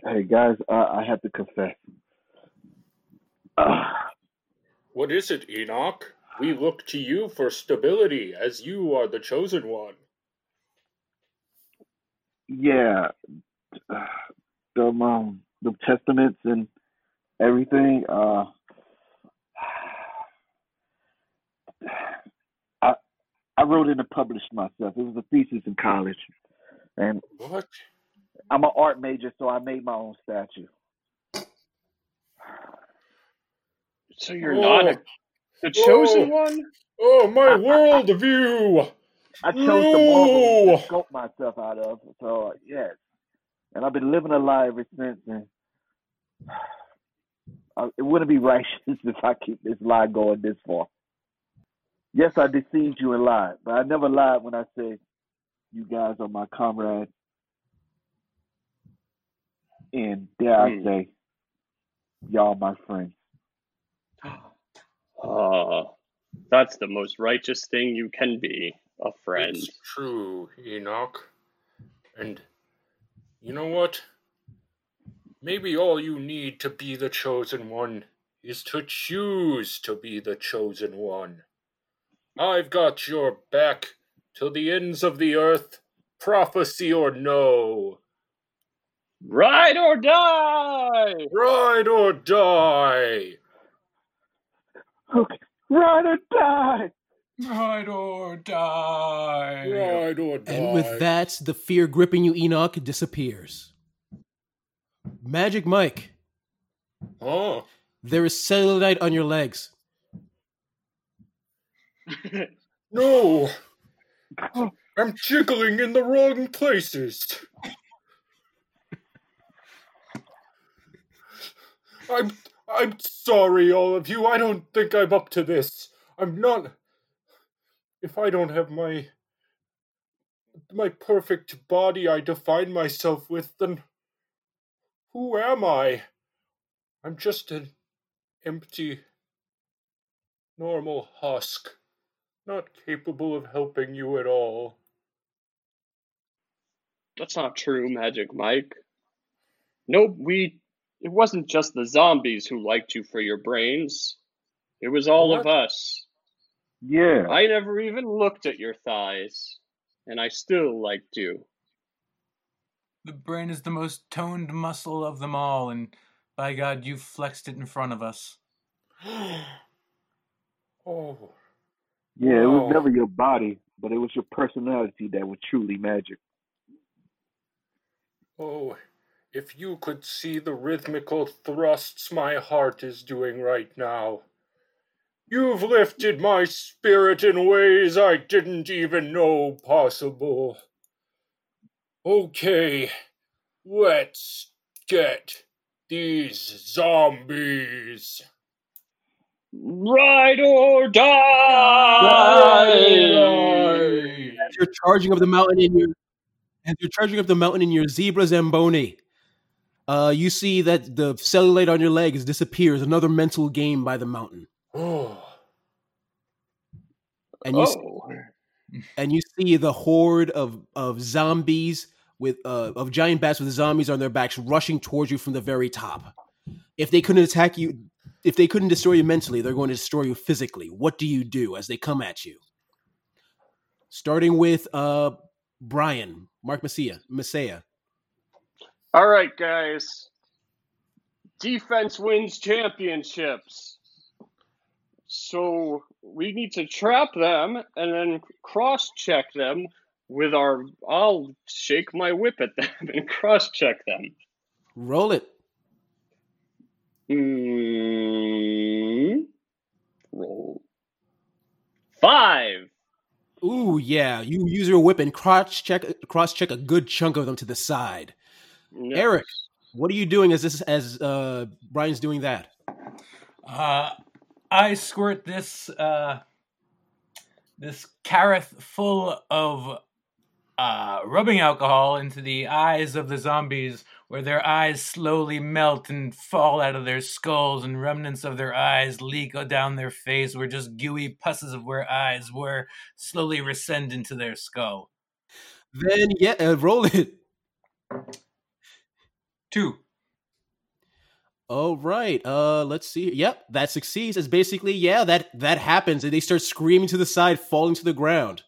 Hey guys, uh, I have to confess. Uh, what is it, Enoch? We look to you for stability, as you are the chosen one. Yeah, the um, the testaments and everything. Uh, I I wrote it and published myself. It was a thesis in college, and what? I'm an art major, so I made my own statue. So you're oh. not a, the chosen oh. one? Oh, my world view! I chose no. the marble to sculpt myself out of. So yes, and I've been living a lie ever since. And it wouldn't be righteous if I keep this lie going this far. Yes, I deceived you and lied, but I never lied when I said you guys are my comrades. And dare I hmm. say, y'all my friends. Uh, that's the most righteous thing you can be, a friend. It's true, Enoch. And you know what? Maybe all you need to be the chosen one is to choose to be the chosen one. I've got your back till the ends of the earth, prophecy or no. Ride or die! Ride or die! Okay. Ride or die! Ride or die! Ride or die! And with that, the fear gripping you, Enoch, disappears. Magic Mike. Oh. There is cellulite on your legs. No! I'm jiggling in the wrong places. I'm I'm sorry, all of you. I don't think I'm up to this. I'm not. If I don't have my my perfect body I define myself with, then who am I? I'm just an empty, normal husk, not capable of helping you at all. That's not true, Magic Mike. Nope, we it wasn't just the zombies who liked you for your brains. It was all what? of us. Yeah. I never even looked at your thighs, and I still liked you. The brain is the most toned muscle of them all, and by God, you flexed it in front of us. oh. Yeah, it was never your body, but it was your personality that was truly magic. Oh, if you could see the rhythmical thrusts my heart is doing right now. You've lifted my spirit in ways I didn't even know possible. Okay, let's get these zombies. Ride or die! die! You're charging up the mountain in your and you're charging up the mountain in your zebra zamboni uh, you see that the cellulite on your legs disappears. Another mental game by the mountain. Oh. And you oh. see, and you see the horde of of zombies with uh, of giant bats with zombies on their backs rushing towards you from the very top. If they couldn't attack you, if they couldn't destroy you mentally, they're going to destroy you physically. What do you do as they come at you? Starting with uh, Brian, Mark Messiah, Messiah. All right, guys. Defense wins championships. So we need to trap them and then cross check them with our. I'll shake my whip at them and cross check them. Roll it. Mm, roll. Five. Ooh, yeah. You use your whip and cross check cross check a good chunk of them to the side. Yes. Eric, what are you doing as this as uh, Brian's doing that? Uh, I squirt this uh, this carafe full of uh, rubbing alcohol into the eyes of the zombies, where their eyes slowly melt and fall out of their skulls, and remnants of their eyes leak down their face, where just gooey pusses of where eyes were slowly rescend into their skull. Then yeah, uh, roll it. Two. All right. Uh, let's see. Yep, that succeeds. It's basically yeah that that happens, and they start screaming to the side, falling to the ground.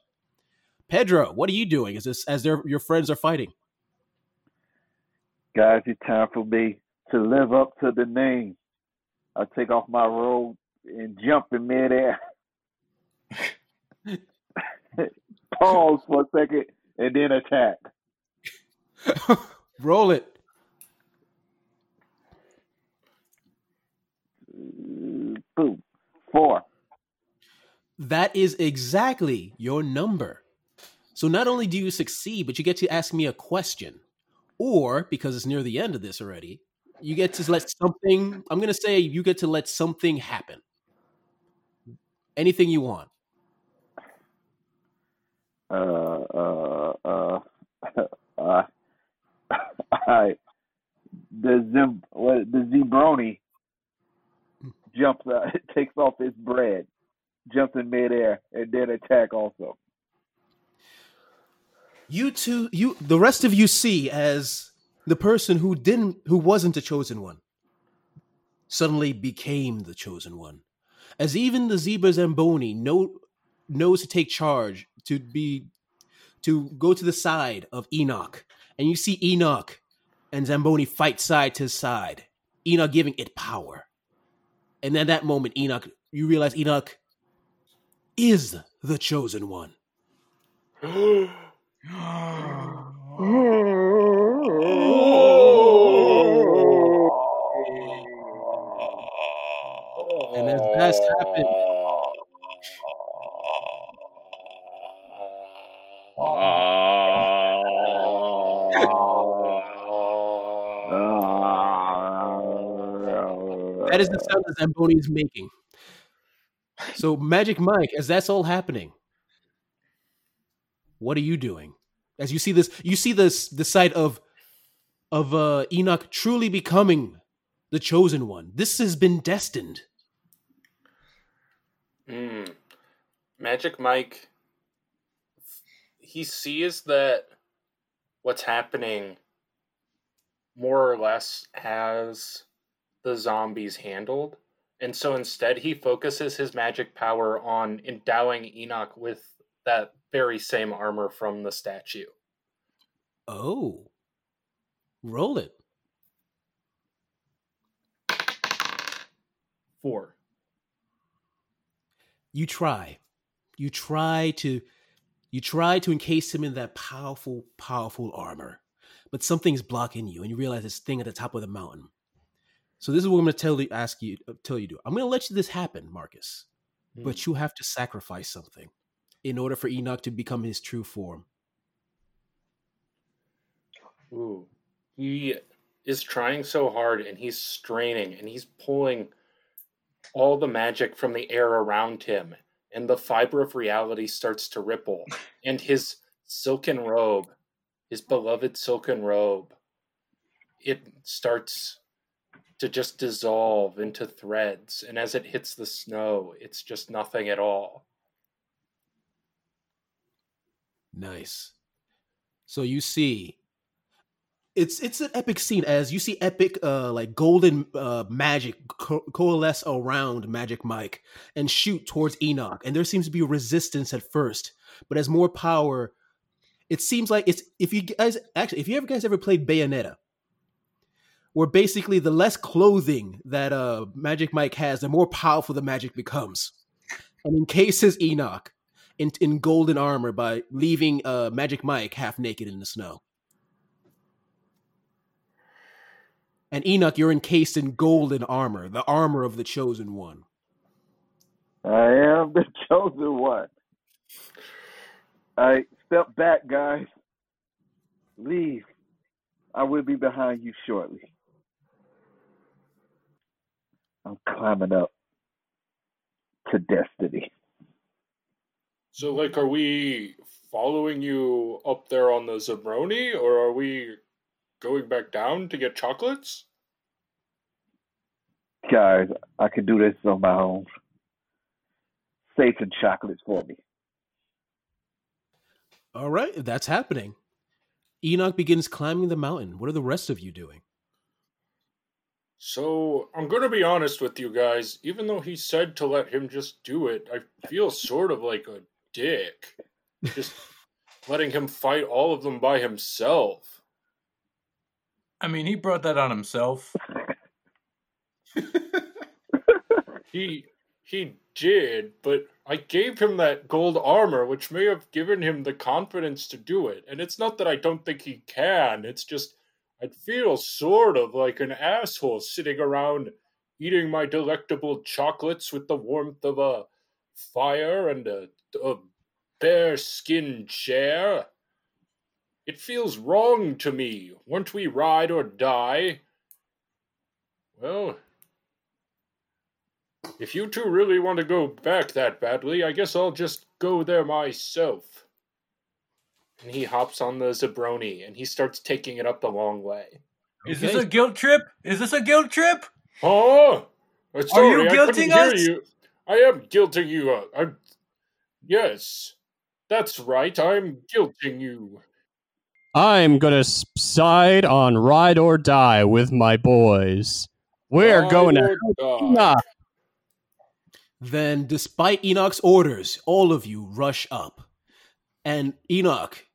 Pedro, what are you doing? Is this as their your friends are fighting? Guys, it's time for me to live up to the name. I take off my robe and jump in midair. Pause for a second and then attack. Roll it. Boom. Four. That is exactly your number. So not only do you succeed, but you get to ask me a question. Or, because it's near the end of this already, you get to let something, I'm going to say you get to let something happen. Anything you want. Uh, uh, uh, uh, I, the Zim, what, the Zebroni jumps out, takes off his bread, jumps in midair, and then attack also. You two, you the rest of you see as the person who didn't, who wasn't the chosen one, suddenly became the chosen one, as even the Zebra Zamboni know knows to take charge to be to go to the side of Enoch, and you see Enoch and Zamboni fight side to side. Enoch giving it power, and at that moment, Enoch, you realize Enoch is the chosen one. and as that's happened, that is the sound that Zamboni is making. So, Magic Mike, as that's all happening, what are you doing? As you see this, you see this the sight of of uh, Enoch truly becoming the chosen one. This has been destined. Mm. Magic Mike, he sees that what's happening more or less has the zombies handled. And so instead, he focuses his magic power on endowing Enoch with that very same armor from the statue. Oh. Roll it. Four. You try. You try to you try to encase him in that powerful, powerful armor. But something's blocking you, and you realize this thing at the top of the mountain. So this is what I'm going to tell you, ask you, uh, tell you to do. I'm going to let you this happen, Marcus, mm. but you have to sacrifice something in order for Enoch to become his true form. Ooh, he is trying so hard, and he's straining, and he's pulling all the magic from the air around him, and the fiber of reality starts to ripple, and his silken robe, his beloved silken robe, it starts to just dissolve into threads. And as it hits the snow, it's just nothing at all. Nice. So you see, it's it's an epic scene as you see epic uh like golden uh magic co- coalesce around Magic Mike and shoot towards Enoch, and there seems to be resistance at first, but as more power, it seems like it's if you guys actually if you ever guys ever played Bayonetta, where basically the less clothing that uh Magic Mike has, the more powerful the magic becomes. And encases Enoch in, in golden armor by leaving uh Magic Mike half naked in the snow. And Enoch, you're encased in golden armor, the armor of the chosen one. I am the chosen one. I step back, guys. Leave. I will be behind you shortly. I'm climbing up to destiny. So, like, are we following you up there on the Zabroni, or are we going back down to get chocolates? Guys, I can do this on my own. Save some chocolates for me. All right, that's happening. Enoch begins climbing the mountain. What are the rest of you doing? So, I'm going to be honest with you guys. Even though he said to let him just do it, I feel sort of like a dick. Just letting him fight all of them by himself. I mean, he brought that on himself. he he did, but I gave him that gold armor, which may have given him the confidence to do it. And it's not that I don't think he can, it's just I'd feel sort of like an asshole sitting around eating my delectable chocolates with the warmth of a fire and a, a bear skin chair. It feels wrong to me. Won't we ride or die? Well, if you two really want to go back that badly, I guess I'll just go there myself. And he hops on the Zabroni and he starts taking it up the long way. Is this a guilt trip? Is this a guilt trip? Oh, sorry, Are you guilting I us? You. I am guilting you. Uh, I'm, yes, that's right. I'm guilting you. I'm gonna side on ride or die with my boys. We're Ride going to die. Nah. Then, despite Enoch's orders, all of you rush up. And Enoch,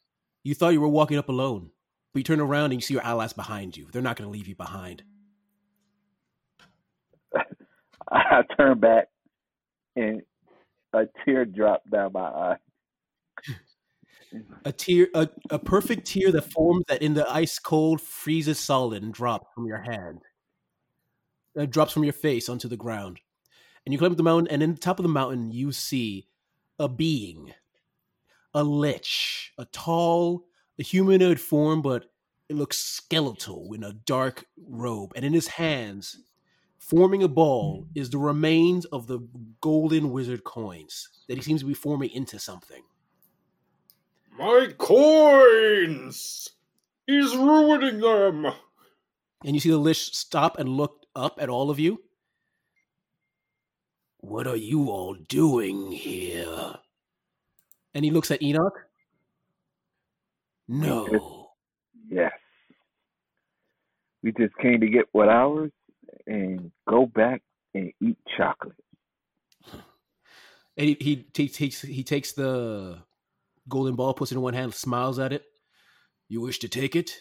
you thought you were walking up alone, but you turn around and you see your allies behind you. They're not going to leave you behind. I turn back and a tear dropped down my eye. A tear, a, a perfect tear that forms that in the ice cold freezes solid and drops from your hand. That drops from your face onto the ground. And you climb up the mountain, and in the top of the mountain, you see a being, a lich, a tall, a humanoid form, but it looks skeletal in a dark robe. And in his hands, forming a ball, hmm. is the remains of the golden wizard coins that he seems to be forming into something. My coins! He's ruining them! And you see the Lich stop and look up at all of you. What are you all doing here? And he looks at Enoch. No. Yes. We just came to get what ours and go back and eat chocolate. And he, he takes he takes the golden ball, puts it in one hand, smiles at it. You wish to take it?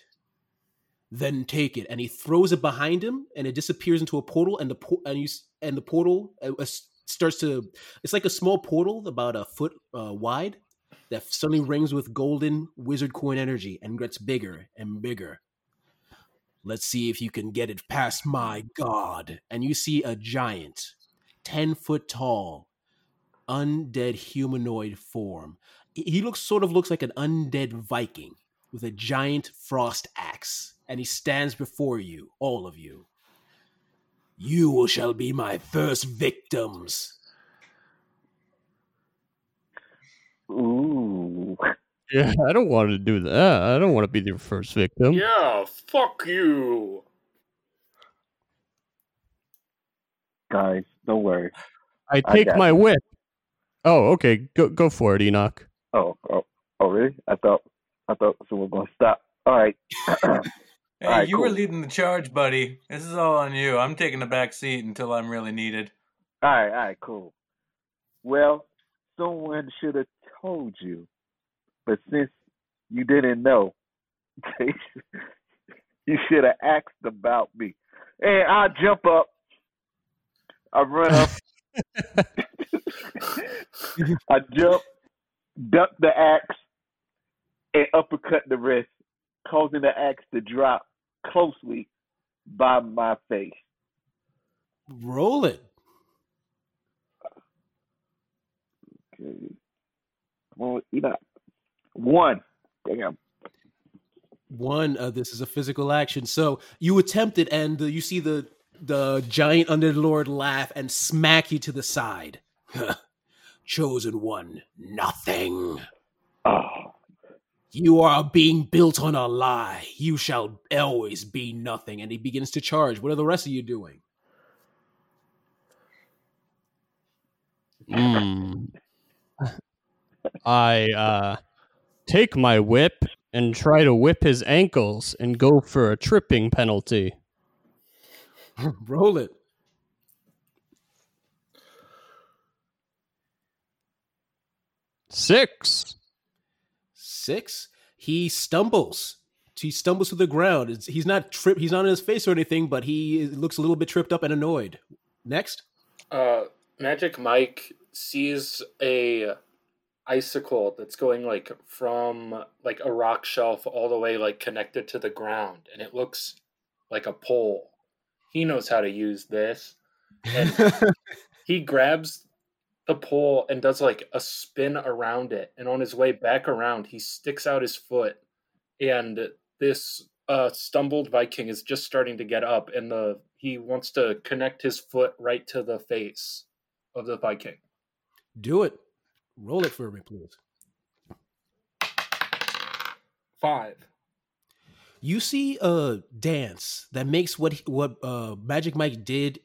Then take it. And he throws it behind him, and it disappears into a portal. And the and you and the portal uh, uh, starts to. It's like a small portal, about a foot uh, wide, that suddenly rings with golden wizard coin energy and gets bigger and bigger. Let's see if you can get it past my god. And you see a giant, ten foot tall, undead humanoid form. He- He looks sort of looks like an undead Viking with a giant frost axe, and he stands before you, all of you. You shall be my first victims. Ooh. Yeah, I don't want to do that. I don't want to be the first victim. Yeah, fuck you! Guys, don't worry. I I take got my you. whip. Oh, okay. Go go for it, Enoch. Oh, oh, oh, really? I thought, I thought someone was gonna stop. All right. Hey, Alright, you were leading the charge, buddy. This is all on you. I'm taking the back seat until I'm really needed. All right, all right, cool. Well, someone should have told you, but since you didn't know, you should have asked about me. And I jump up, I run up, I jump, duck the axe, and uppercut the wrist, causing the axe to drop closely by my face. Roll it. Okay. Come on, eat up. One. Damn. One, uh, this is a physical action. So you attempt it, and uh, you see the the giant underlord laugh and smack you to the side. Chosen one, nothing. Oh, You are being built on a lie. You shall always be nothing. And he begins to charge. What are the rest of you doing? Hmm. I uh, take my whip and try to whip his ankles and go for a tripping penalty. Roll it. Six. Six. He stumbles. He stumbles to the ground. It's, he's not tripped. He's not on his face or anything, but he looks a little bit tripped up and annoyed. Next. Uh, Magic Mike sees a icicle that's going like from like a rock shelf all the way like connected to the ground, and it looks like a pole. He knows how to use this, and he grabs the pole and does like a spin around it, and on his way back around, he sticks out his foot, and this uh, stumbled Viking is just starting to get up, and the he wants to connect his foot right to the face of the Viking. Do it. Roll it for me, please. Five. You see a dance that makes what what uh, Magic Mike did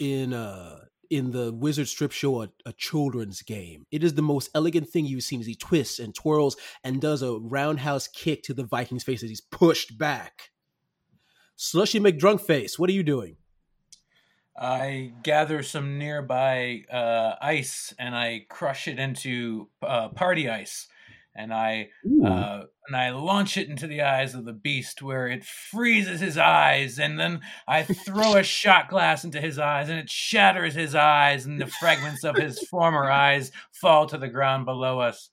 in uh, in the Wizard Strip Show a, a children's game. It is the most elegant thing you've seen as he twists and twirls and does a roundhouse kick to the Viking's face as he's pushed back. Slushy McDrunkface, what are you doing? I gather some nearby uh, ice and I crush it into uh, party ice, and I uh, and I launch it into the eyes of the beast, where it freezes his eyes, and then I throw a shot glass into his eyes, and it shatters his eyes, and the fragments of his former eyes fall to the ground below us.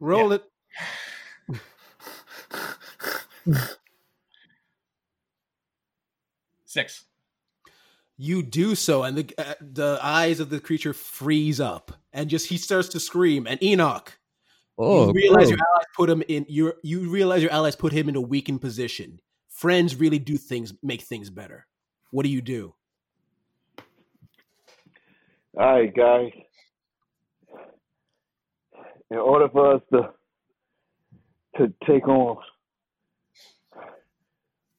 Roll it. Six. You do so, and the uh, the eyes of the creature freeze up, and just he starts to scream. And Enoch, Oh, you realize gross. your allies put him in. You you realize your allies put him in a weakened position. Friends really do things make things better. What do you do? all right, guys. In order for us to to take on,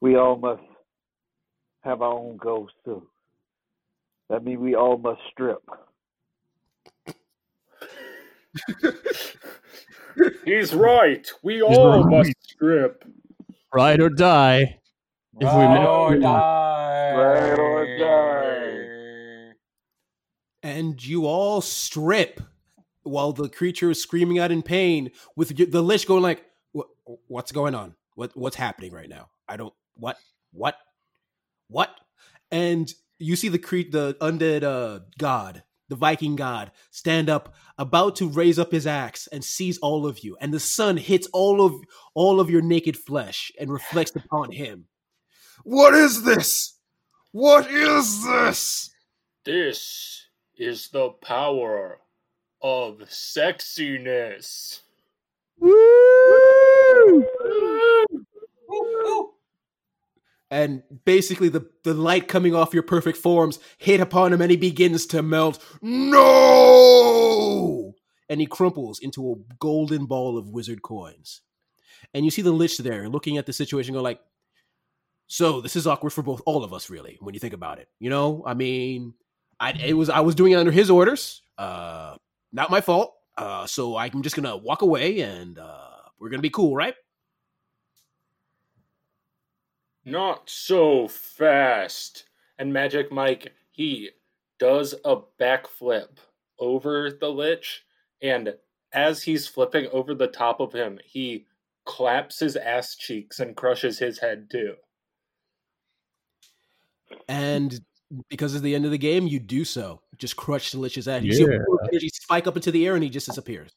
we all must have our own goals too. That means we all must strip. He's right. We He's all right. must strip. ride or die. If we Ride met- or die. Ride or die. And you all strip while the creature is screaming out in pain, with the lich going like, What's going on? What? What's happening right now? I don't. What? What? What?" And you see the cre- the undead uh, god, the Viking god, stand up, about to raise up his axe and seize all of you, and the sun hits all of all of your naked flesh and reflects upon him. What is this? What is this? This is the power of sexiness. And basically the, the light coming off your perfect forms hit upon him and he begins to melt. No! And he crumples into a golden ball of wizard coins. And you see the lich there looking at the situation go like so this is awkward for both all of us really when you think about it you know? I mean i it was i was doing it under his orders. Uh not my fault. Uh so i'm just gonna walk away and uh we're gonna be cool right Not so fast. And Magic Mike, he does a backflip over the Lich, and as he's flipping over the top of him, he claps his ass cheeks and crushes his head too. and because it's the end of the game, you do so. Just crush the Lich's head. You see Yeah. blue energy spike up into the air, and he just disappears.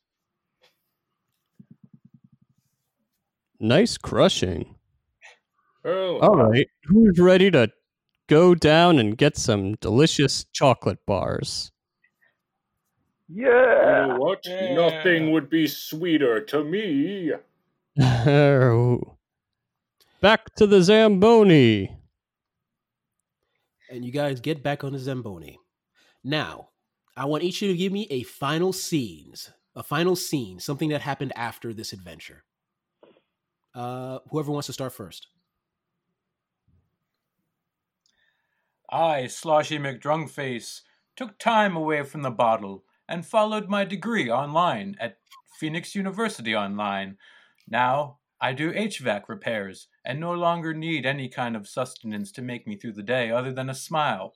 Nice crushing. Oh, All right. Who's ready to go down and get some delicious chocolate bars? you Yeah. know what? Yeah. Nothing would be sweeter to me. Back to the Zamboni. And you guys get back on the Zamboni. Now, I want each of you to give me a final scenes, a final scene, something that happened after this adventure. Uh, whoever wants to start first. I, Sloshy McDrunkface, took time away from the bottle and followed my degree online at Phoenix University Online. Now I do HVAC repairs and no longer need any kind of sustenance to make me through the day other than a smile.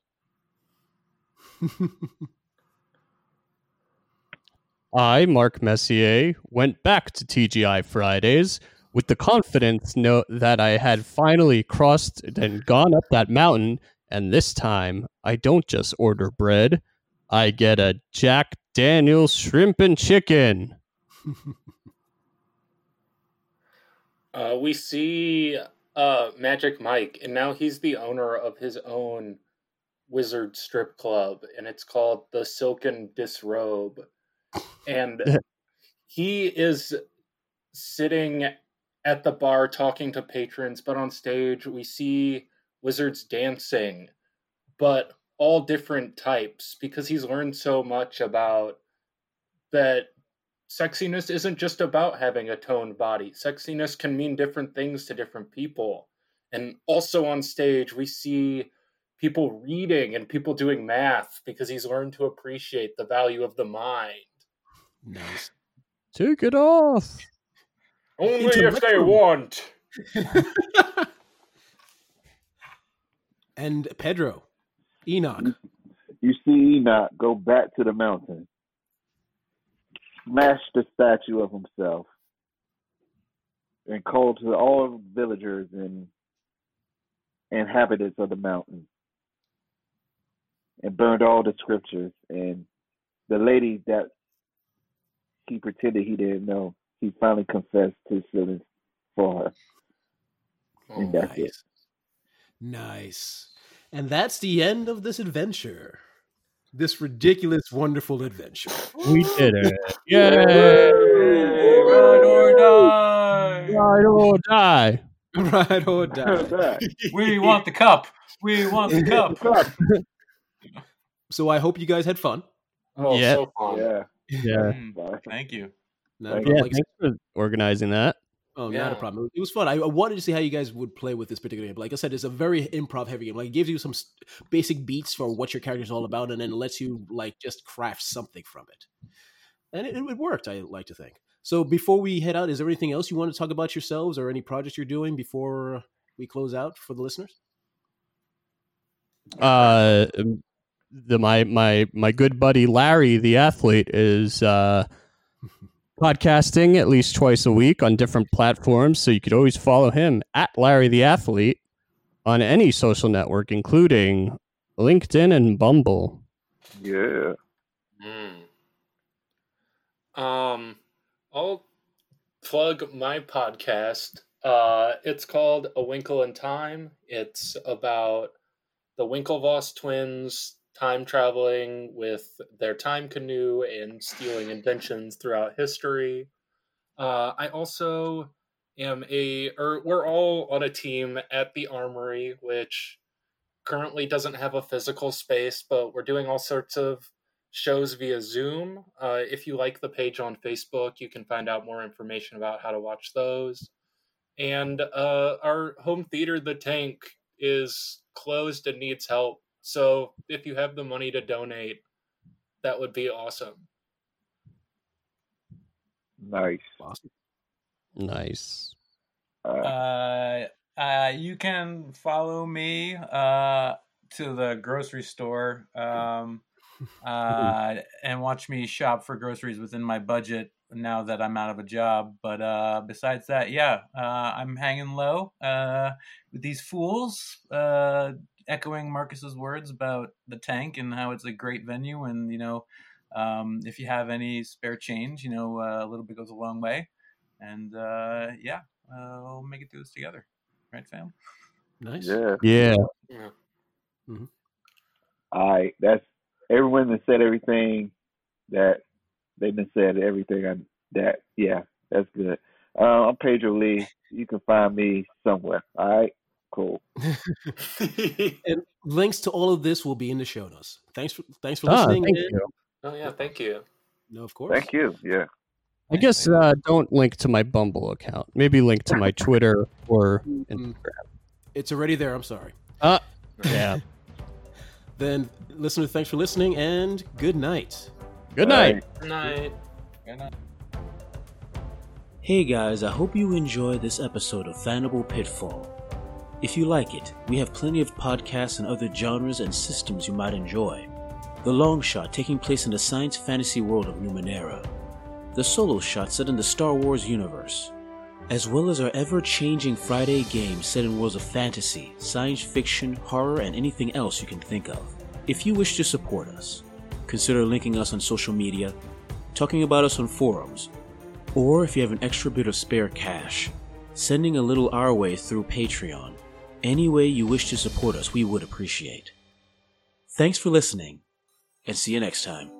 I, Mark Messier, went back to TGI Fridays with the confidence that I had finally crossed and gone up that mountain, and this time I don't just order bread, I get a Jack Daniels shrimp and chicken. uh, we see uh, Magic Mike, and now he's the owner of his own wizard strip club, and it's called the Silken Disrobe. And he is sitting at the bar talking to patrons, but on stage we see wizards dancing, but all different types because he's learned so much about that sexiness isn't just about having a toned body. Sexiness can mean different things to different people. And also on stage, we see people reading and people doing math because he's learned to appreciate the value of the mind. Nice. Take it off. Only if they want. and Pedro, Enoch. You see Enoch go back to the mountain, smash the statue of himself, and call to all villagers and inhabitants of the mountain, and burned all the scriptures. And the lady that he pretended he didn't know, he finally confessed his feelings for her. Oh, and that's nice. it. Nice. And that's the end of this adventure. This ridiculous, wonderful adventure. We did it. Yay! Ride or die. Ride or die. Ride or die. we want the cup. We want the cup. so I hope you guys had fun. Oh, yeah. so fun. Yeah. Yeah. Mm, thank you. No, yeah, like, thanks for organizing that. Oh, yeah. not a problem. It was fun. I, I, wanted to see how you guys would play with this particular game. Like I said, it's a very improv heavy game. Like it gives you some basic beats for what your character is all about, and then lets you like just craft something from it. And it, it worked. I like to think. So before we head out, is there anything else you want to talk about yourselves or any projects you're doing before we close out for the listeners? Uh, the my my my good buddy Larry, the athlete, is. uh podcasting at least twice a week on different platforms. So you could always follow him at Larry the Athlete on any social network, including LinkedIn and Bumble. Yeah. Mm. Um, I'll plug my podcast. Uh, it's called A Winkle in Time. It's about the Winklevoss twins time traveling with their time canoe and stealing inventions throughout history. Uh, I also am a, or we're all on a team at the Armory, which currently doesn't have a physical space, but we're doing all sorts of shows via Zoom. Uh, if you like the page on Facebook, you can find out more information about how to watch those. And uh, our home theater, The Tank, is closed and needs help. So if you have the money to donate, that would be awesome. Nice. Awesome. Nice. Uh, uh, you can follow me uh, to the grocery store um, uh, and watch me shop for groceries within my budget now that I'm out of a job. But uh, besides that, yeah, uh, I'm hanging low uh, with these fools. Uh, echoing Marcus's words about the tank and how it's a great venue, and you know, um, if you have any spare change, you know, uh, a little bit goes a long way, and uh, yeah, uh, we'll make it through this together, right, fam? Nice. Yeah. Yeah. yeah. Mm-hmm. All right, that's everyone that said everything that they've been said everything I, that yeah, that's good. Uh, I'm Pedro Lee. You can find me somewhere. All right cool. and links to all of this will be in the show notes. Thanks for thanks for ah, listening. Thank you. Oh yeah, thank you. No, of course. Thank you. Yeah. I guess uh, don't link to my Bumble account. Maybe link to my Twitter or Instagram. It's already there. I'm sorry. Uh, yeah. Then, listener, thanks for listening, and good night. Good night. Good night. Good night. Hey guys, I hope you enjoy this episode of Fanable Pitfall. If you like it, we have plenty of podcasts and other genres and systems you might enjoy. The Long Shot taking place in the science fantasy world of Numenera. The Solo Shot set in the Star Wars universe. As well as our ever changing Friday game set in worlds of fantasy, science fiction, horror, and anything else you can think of. If you wish to support us, consider linking us on social media, talking about us on forums, or if you have an extra bit of spare cash, sending a little our way through Patreon. Any way you wish to support us, we would appreciate. Thanks for listening, and see you next time.